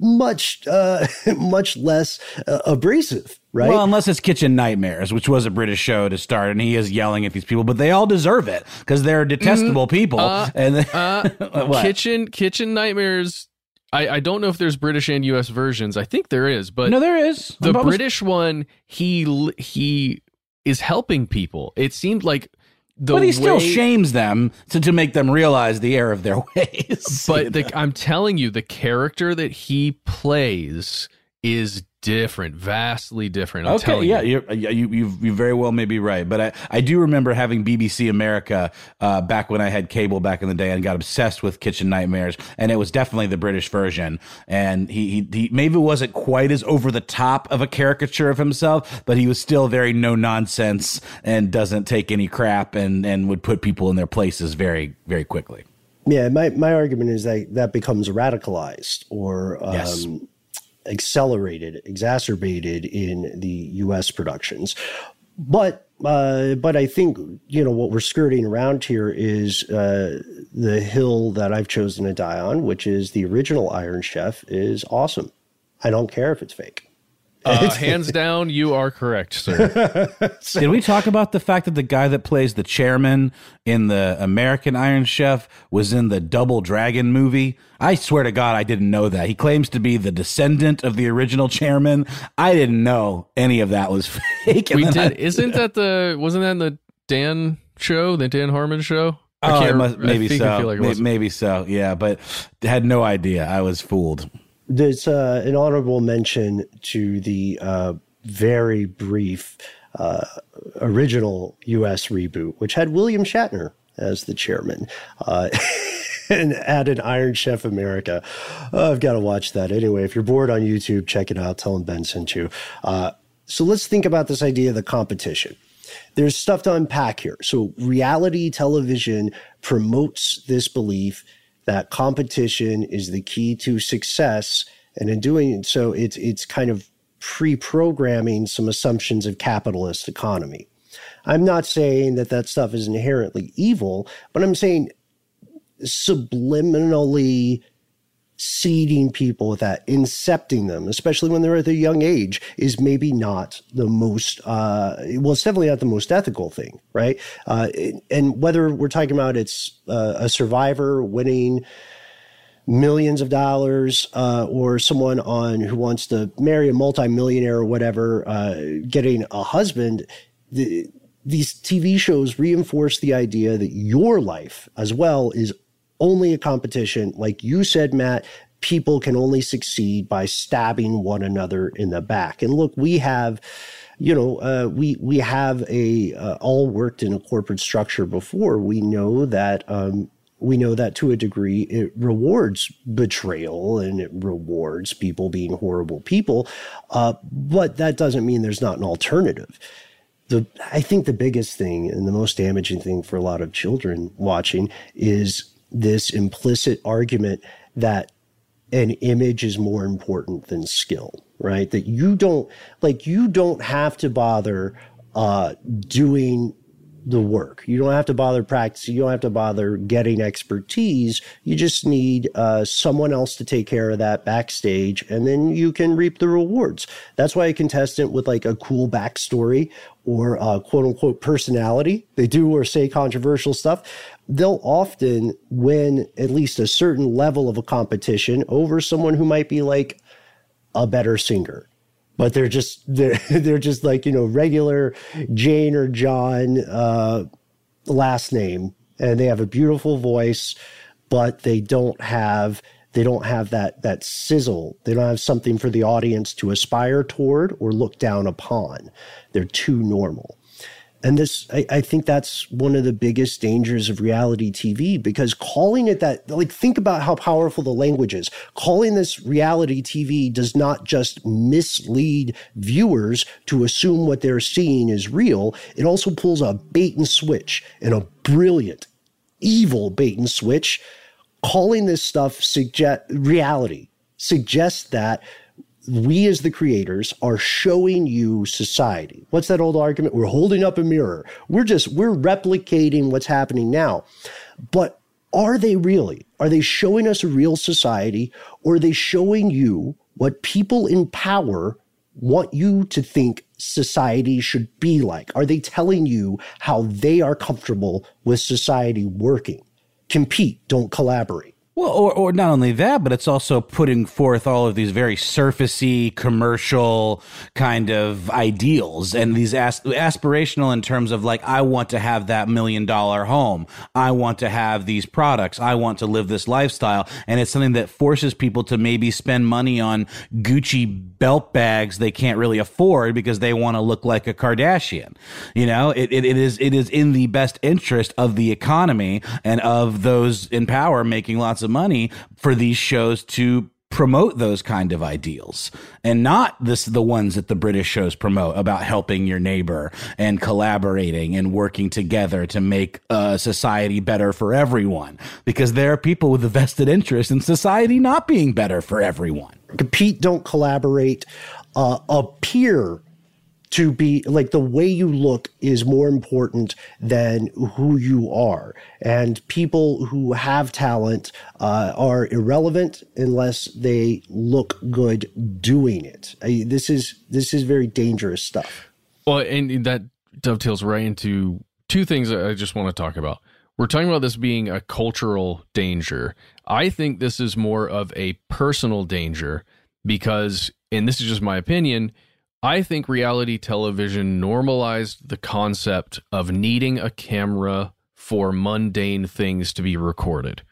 much uh, *laughs* much less uh, abrasive, right? Well, unless it's Kitchen Nightmares, which was a British show to start, and he is yelling at these people, but they all deserve it because they're detestable mm, people. Uh, *laughs* and they, uh, *laughs* Kitchen Kitchen Nightmares. I, I don't know if there's British and U.S. versions. I think there is, but no, there is. The British one, he he is helping people. It seemed like the but he still shames them to, to make them realize the error of their *laughs* ways. But the, I'm telling you, the character that he plays is different, vastly different. I'm okay, yeah, you. you you you very well may be right, but I I do remember having BBC America uh, back when I had cable back in the day and got obsessed with Kitchen Nightmares, and it was definitely the British version. And he he, he maybe wasn't quite as over the top of a caricature of himself, but he was still very no nonsense and doesn't take any crap and and would put people in their places very very quickly. Yeah, my, my argument is that that becomes radicalized or um, yes accelerated, exacerbated in the U.S. productions. But uh, but I think you know what we're skirting around here is uh, the hill that I've chosen to die on, which is the original Iron Chef is awesome. I don't care if it's fake. Uh, hands *laughs* down, you are correct, sir. so, *laughs* Did we talk about the fact that the guy that plays the chairman in the American Iron Chef was in the Double Dragon movie? I swear to God, I didn't know that. He claims to be the descendant of the original chairman. I didn't know any of that was *laughs* fake. We did. I, Isn't that the? Wasn't that in the Dan show, the Dan Harmon show? Oh, must, maybe so. Like maybe, maybe so. Yeah, but had no idea. I was fooled there's uh, an honorable mention to the uh, very brief uh, original U.S. reboot, which had William Shatner as the chairman. Uh, *laughs* and added Iron Chef America. Oh, I've got to watch that anyway. If you're bored on YouTube, check it out. Tell him Ben sent you. Uh, So let's think about this idea of the competition. There's stuff to unpack here. So reality television promotes this belief that competition is the key to success. And in doing so, it's it's kind of pre-programming some assumptions of capitalist economy. I'm not saying that that stuff is inherently evil, but I'm saying subliminally seeding people with that, incepting them, especially when they're at a young age, is maybe not the most, uh, well, it's definitely not the most ethical thing, right? Uh, and whether we're talking about it's uh, a survivor winning millions of dollars uh, or someone on who wants to marry a multimillionaire or whatever, uh, getting a husband, the, these TV shows reinforce the idea that your life as well is only a competition. Like you said, Matt, people can only succeed by stabbing one another in the back. And look, we have you know, uh, we we have a uh, all worked in a corporate structure before. We know that um, we know that to a degree it rewards betrayal and it rewards people being horrible people, uh, but that doesn't mean there's not an alternative. The I think the biggest thing and the most damaging thing for a lot of children watching is this implicit argument that an image is more important than skill, right? That you don't like you don't have to bother uh, doing the work. You don't have to bother practicing. You don't have to bother getting expertise. You just need uh, someone else to take care of that backstage, and then you can reap the rewards. That's why a contestant with like a cool backstory or a quote unquote personality, they do or say controversial stuff, they'll often win at least a certain level of a competition over someone who might be like a better singer but they're just *laughs* they're, they're just like you know regular Jane or John uh, last name, and they have a beautiful voice, but they don't have they don't have that that sizzle. They don't have something for the audience to aspire toward or look down upon. They're too normal. And this, I, I, think that's one of the biggest dangers of reality TV because calling it that, like, think about how powerful the language is. Calling this reality TV does not just mislead viewers to assume what they're seeing is real. It also pulls a bait and switch and a brilliant, evil bait and switch. Calling this stuff suggest reality suggests that we as the creators are showing you society. What's that old argument? We're holding up a mirror. We're just, we're replicating what's happening now. But are they really? Are they showing us a real society or are they showing you what people in power want you to think society should be like? Are they telling you how they are comfortable with society working? Compete, don't collaborate. Well, or, or not only that, but it's also putting forth all of these very surfacey, commercial kind of ideals and these as- aspirational in terms of like, I want to have that million dollar home. I want to have these products. I want to live this lifestyle. And it's something that forces people to maybe spend money on Gucci belt bags they can't really afford because they want to look like a Kardashian. You know, it, it, it is, it is in the best interest of the economy and of those in power making lots of of money for these shows to promote those kind of ideals. And not this the ones that the British shows promote about helping your neighbor and collaborating and working together to make a society better for everyone. Because there are people with a vested interest in society not being better for everyone. Compete don't collaborate uh, appear to be like the way you look is more important than who you are. And people who have talent uh, are irrelevant unless they look good doing it. I, this is this is very dangerous stuff. Well, and that dovetails right into two things that I just want to talk about. We're talking about this being a cultural danger. I think this is more of a personal danger because, and this is just my opinion I think reality television normalized the concept of needing a camera for mundane things to be recorded,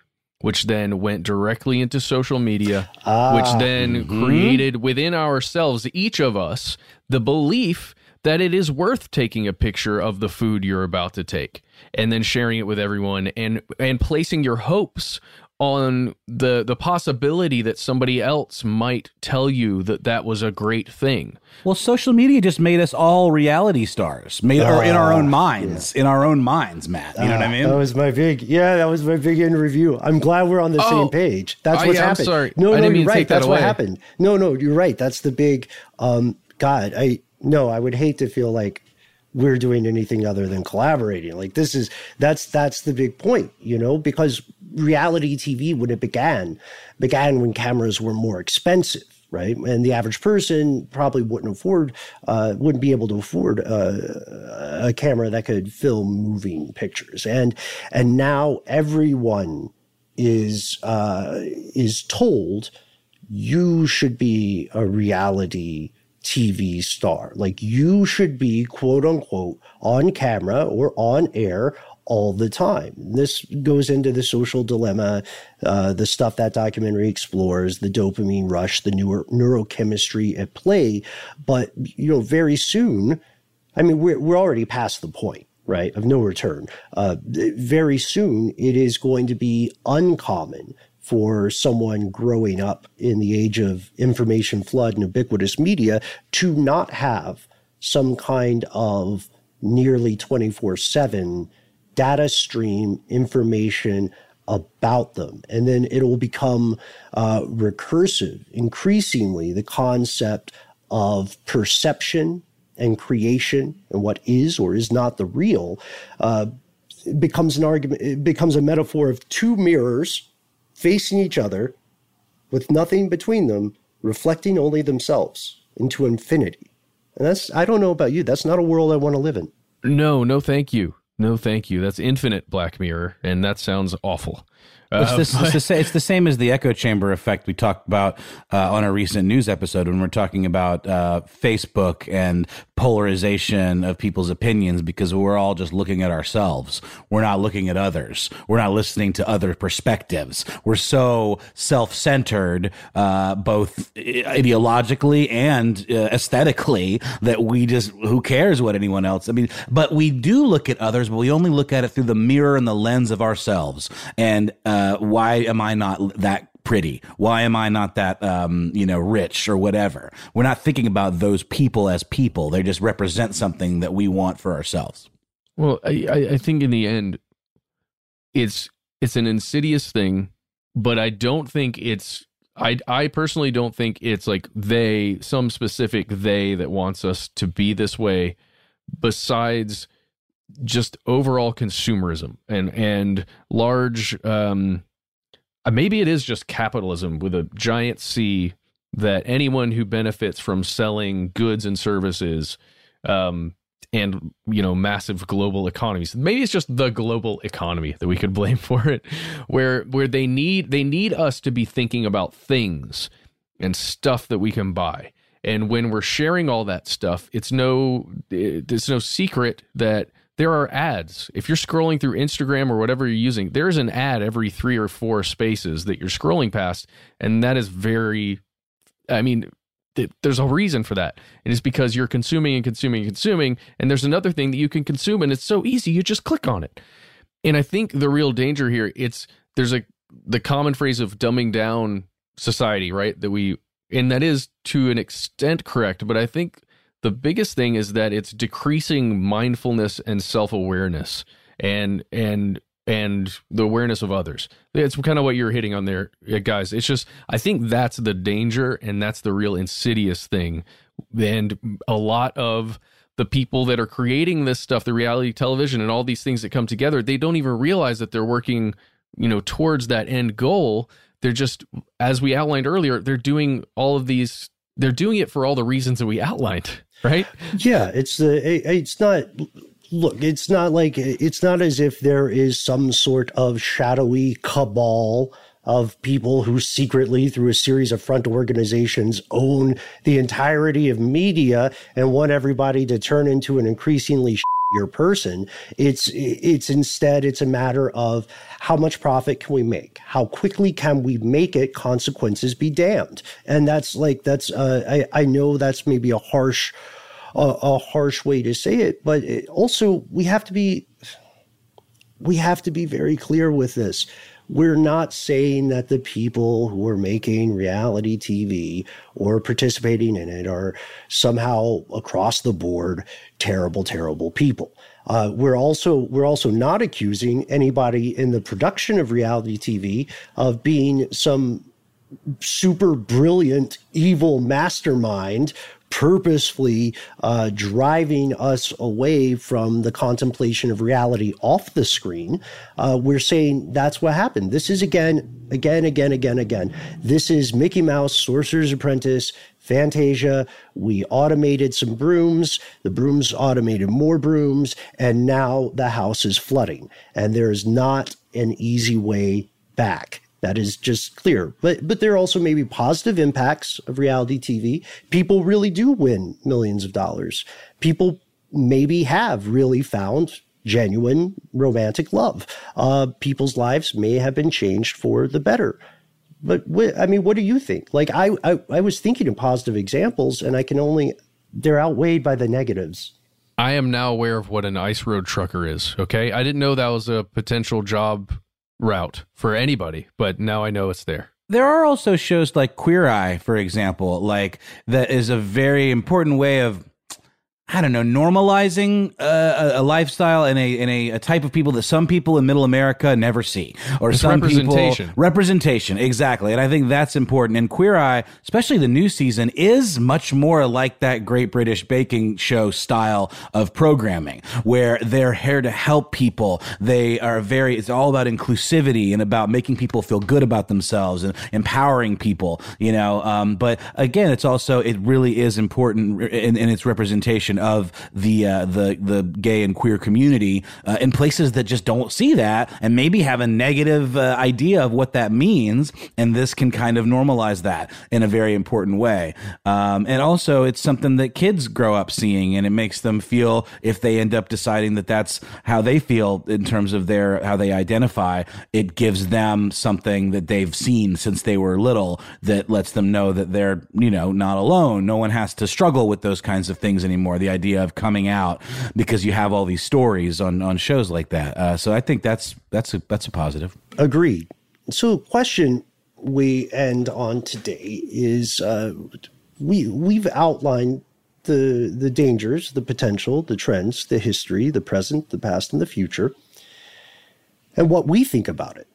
which then went directly into social media, ah, which then mm-hmm. created within ourselves, each of us, the belief that it is worth taking a picture of the food you're about to take and then sharing it with everyone and and placing your hopes on the the possibility that somebody else might tell you that that was a great thing. Well, social media just made us all reality stars, made uh, in our own minds, yeah. in our own minds, Matt. You uh, know what I mean? That was my big, yeah, that was my big in review. I'm glad we're on the oh, same page. That's what's yeah, happened. I'm sorry. No, I no, you're right. That's what happened. No, no, you're right. That's the big, um, God, I, no, I would hate to feel like we're doing anything other than collaborating. Like this is that's that's the big point, you know, because reality TV when it began began when cameras were more expensive right? And the average person probably wouldn't afford, uh, wouldn't be able to afford uh, a camera that could film moving pictures. And and now everyone is uh, is told you should be a reality TV star. Like you should be quote unquote on camera or on air all the time. This goes into the social dilemma, uh, the stuff that documentary explores, the dopamine rush, the neuro- neurochemistry at play. But you know, very soon, I mean, we're we're already past the point, right, of no return. Uh, very soon, it is going to be uncommon for someone growing up in the age of information flood and ubiquitous media to not have some kind of nearly 24 7 data stream information about them. And then it will become uh, recursive, increasingly, the concept of perception and creation and what is or is not the real uh, becomes an argument, it becomes a metaphor of two mirrors facing each other with nothing between them, reflecting only themselves into infinity. And that's, I don't know about you, that's not a world I want to live in. No, no, thank you. No, thank you. That's infinite Black Mirror, and that sounds awful. Uh, it's, this, but, it's, the, it's, the, same as the echo chamber effect we talked about uh, on a recent news episode when we're talking about uh, Facebook and polarization of people's opinions because we're all just looking at ourselves. We're not looking at others. We're not listening to other perspectives. We're so self centered, uh, both ideologically and uh, aesthetically, that we just, who cares what anyone else? I mean, but we do look at others, but we only look at it through the mirror and the lens of ourselves. And uh, why am I not that pretty? Why am I not that, um, you know, rich or whatever? We're not thinking about those people as people. They just represent something that we want for ourselves. Well, I, I think in the end, it's it's an insidious thing, but I don't think it's. I I personally don't think it's like they some specific they that wants us to be this way. Besides just overall consumerism and and large um uh, maybe it is just capitalism with a giant C that anyone who benefits from selling goods and services um, and you know massive global economies maybe it's just the global economy that we could blame *laughs* for it where where they need they need us to be thinking about things and stuff that we can buy. And when we're sharing all that stuff it's no it's no secret that there are ads. If you're scrolling through Instagram or whatever you're using, there's an ad every three or four spaces that you're scrolling past. And that is very, I mean, th- there's a reason for that. And it's because you're consuming and consuming and consuming. And there's another thing that you can consume, and it's so easy. You just click on it. And I think the real danger here, it's there's a the common phrase of dumbing down society, right? That we and that is to an extent correct, but I think the biggest thing is that it's decreasing mindfulness and self-awareness and and and the awareness of others. It's kind of what you're hitting on there, eh, guys. It's just I think that's the danger and that's the real insidious thing. And a lot of the people that are creating this stuff, the reality television and all these things that come together, they don't even realize that they're working, you know, towards that end goal. They're just as we outlined earlier, they're doing all of these they're doing it for all the reasons that we outlined right? Yeah, it's uh, the it's not look, it's not like it's not as if there is some sort of shadowy cabal of people who secretly, through a series of front organizations, own the entirety of media and want everybody to turn into an increasingly your person. It's it's instead it's a matter of how much profit can we make? How quickly can we make it? Consequences be damned. And that's like that's uh, I I know that's maybe a harsh a, a harsh way to say it, but it also we have to be we have to be very clear with this. we're not saying that the people who are making reality TV or participating in it are somehow across the board terrible, terrible people. Uh, we're also we're also not accusing anybody in the production of reality TV of being some super brilliant evil mastermind purposefully uh, driving us away from the contemplation of reality off the screen. Uh, we're saying that's what happened. This is again, again, again, again, again. This is Mickey Mouse, Sorcerer's Apprentice, Fantasia. We automated some brooms. The brooms automated more brooms. And now the house is flooding. And there is not an easy way back. That is just clear. But but there are also maybe positive impacts of reality TV. People really do win millions of dollars. People maybe have really found genuine romantic love. Uh, people's lives may have been changed for the better. But wh- I mean, what do you think? Like I, I I was thinking of positive examples, and I can only they're outweighed by the negatives. I am now aware of what an ice road trucker is. Okay, I didn't know that was a potential job route for anybody, but now I know it's there. There are also shows like Queer Eye, for example, like that is a very important way of I don't know, normalizing uh, a, a lifestyle and a and a, a, type of people that some people in Middle America never see, or it's some representation. people representation exactly. And I think that's important. And Queer Eye, especially the new season, is much more like that Great British Baking Show style of programming, where they're here to help people. They are very. It's all about inclusivity and about making people feel good about themselves and empowering people. You know, um, but again, it's also it really is important in, in its representation of the uh, the the gay and queer community uh, in places that just don't see that and maybe have a negative uh, idea of what that means, and this can kind of normalize that in a very important way. Um, and also, it's something that kids grow up seeing, and it makes them feel if they end up deciding that that's how they feel in terms of their how they identify, it gives them something that they've seen since they were little that lets them know that they're you know not alone. No one has to struggle with those kinds of things anymore. The idea of coming out because you have all these stories on on shows like that. Uh, so I think that's that's a that's a positive. Agreed. So, question we end on today is uh, we we've outlined the the dangers, the potential, the trends, the history, the present, the past, and the future, and what we think about it.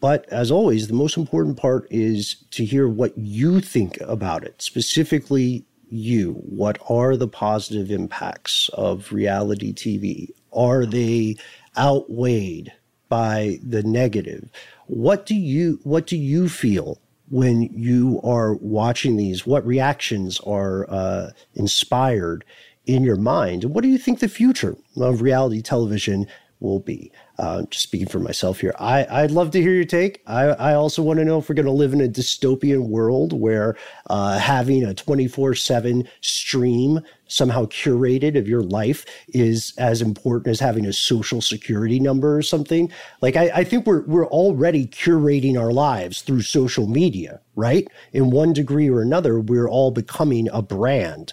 But as always, the most important part is to hear what you think about it, specifically you? What are the positive impacts of reality TV? Are they outweighed by the negative? What do you what do you feel when you are watching these? What reactions are uh, inspired in your mind? What do you think the future of reality television will be? Uh, just speaking for myself here, I, I'd love to hear your take. I, I also want to know if we're going to live in a dystopian world where uh, having a 24 7 stream somehow curated of your life is as important as having a social security number or something. Like, I, I think we're, we're already curating our lives through social media, right? In one degree or another, we're all becoming a brand.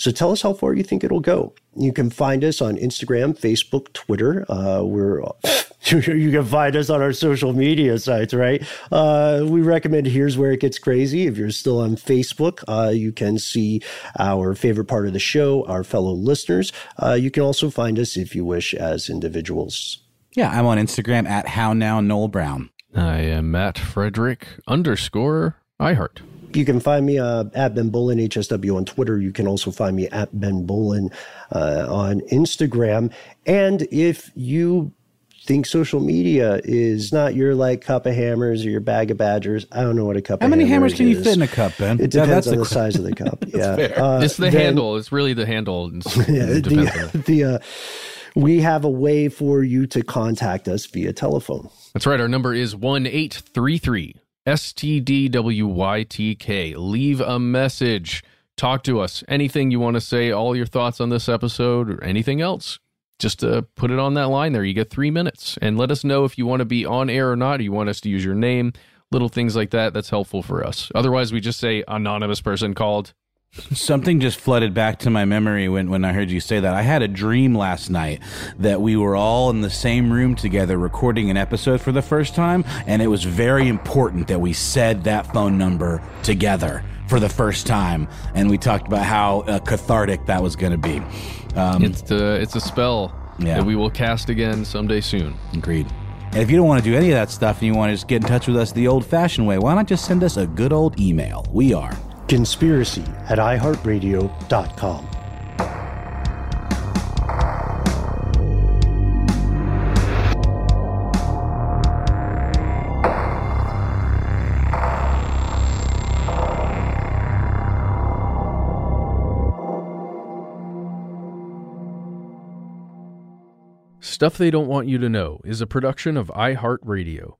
So tell us how far you think it'll go. You can find us on Instagram, Facebook, Twitter. Uh, we're *laughs* you can find us on our social media sites, right? Uh, we recommend Here's Where It Gets Crazy. If you're still on Facebook, uh, you can see our favorite part of the show, our fellow listeners. Uh, you can also find us, if you wish, as individuals. Yeah, I'm on Instagram at How Now Noel Brown. I am Matt Frederick underscore iHeart. You can find me uh, at Ben Bowlin HSW on Twitter. You can also find me at Ben Bowlin uh, on Instagram. And if you think social media is not your like cup of hammers or your bag of badgers. I don't know what a cup. How of many hammers can is. you fit in a cup, Ben? It Yeah, depends that's on the the size of the cup. *laughs* yeah, fair. Uh, it's the then- handle. It's really the handle. *laughs* It's, Yeah, it the the uh, we have a way for you to contact us via telephone. That's right. Our number is 1 833 STDWYTK. Leave a message. Talk to us. Anything you want to say, all your thoughts on this episode or anything else, just uh, put it on that line there. You get three minutes. And let us know if you want to be on air or not. You want us to use your name, little things like that. That's helpful for us. Otherwise, we just say anonymous person called. Something just flooded back to my memory when, when I heard you say that. I had a dream last night that we were all in the same room together recording an episode for the first time, and it was very important that we said that phone number together for the first time, and we talked about how uh, cathartic that was going to be. Um, it's the it's a spell Yeah. that we will cast again someday soon. Agreed. And if you don't want to do any of that stuff and you want to just get in touch with us the old fashioned way, why not just send us a good old email? We are Conspiracy at iHeartRadio.com. Stuff They Don't Want You to Know is a production of iHeartRadio.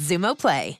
Xumo Play.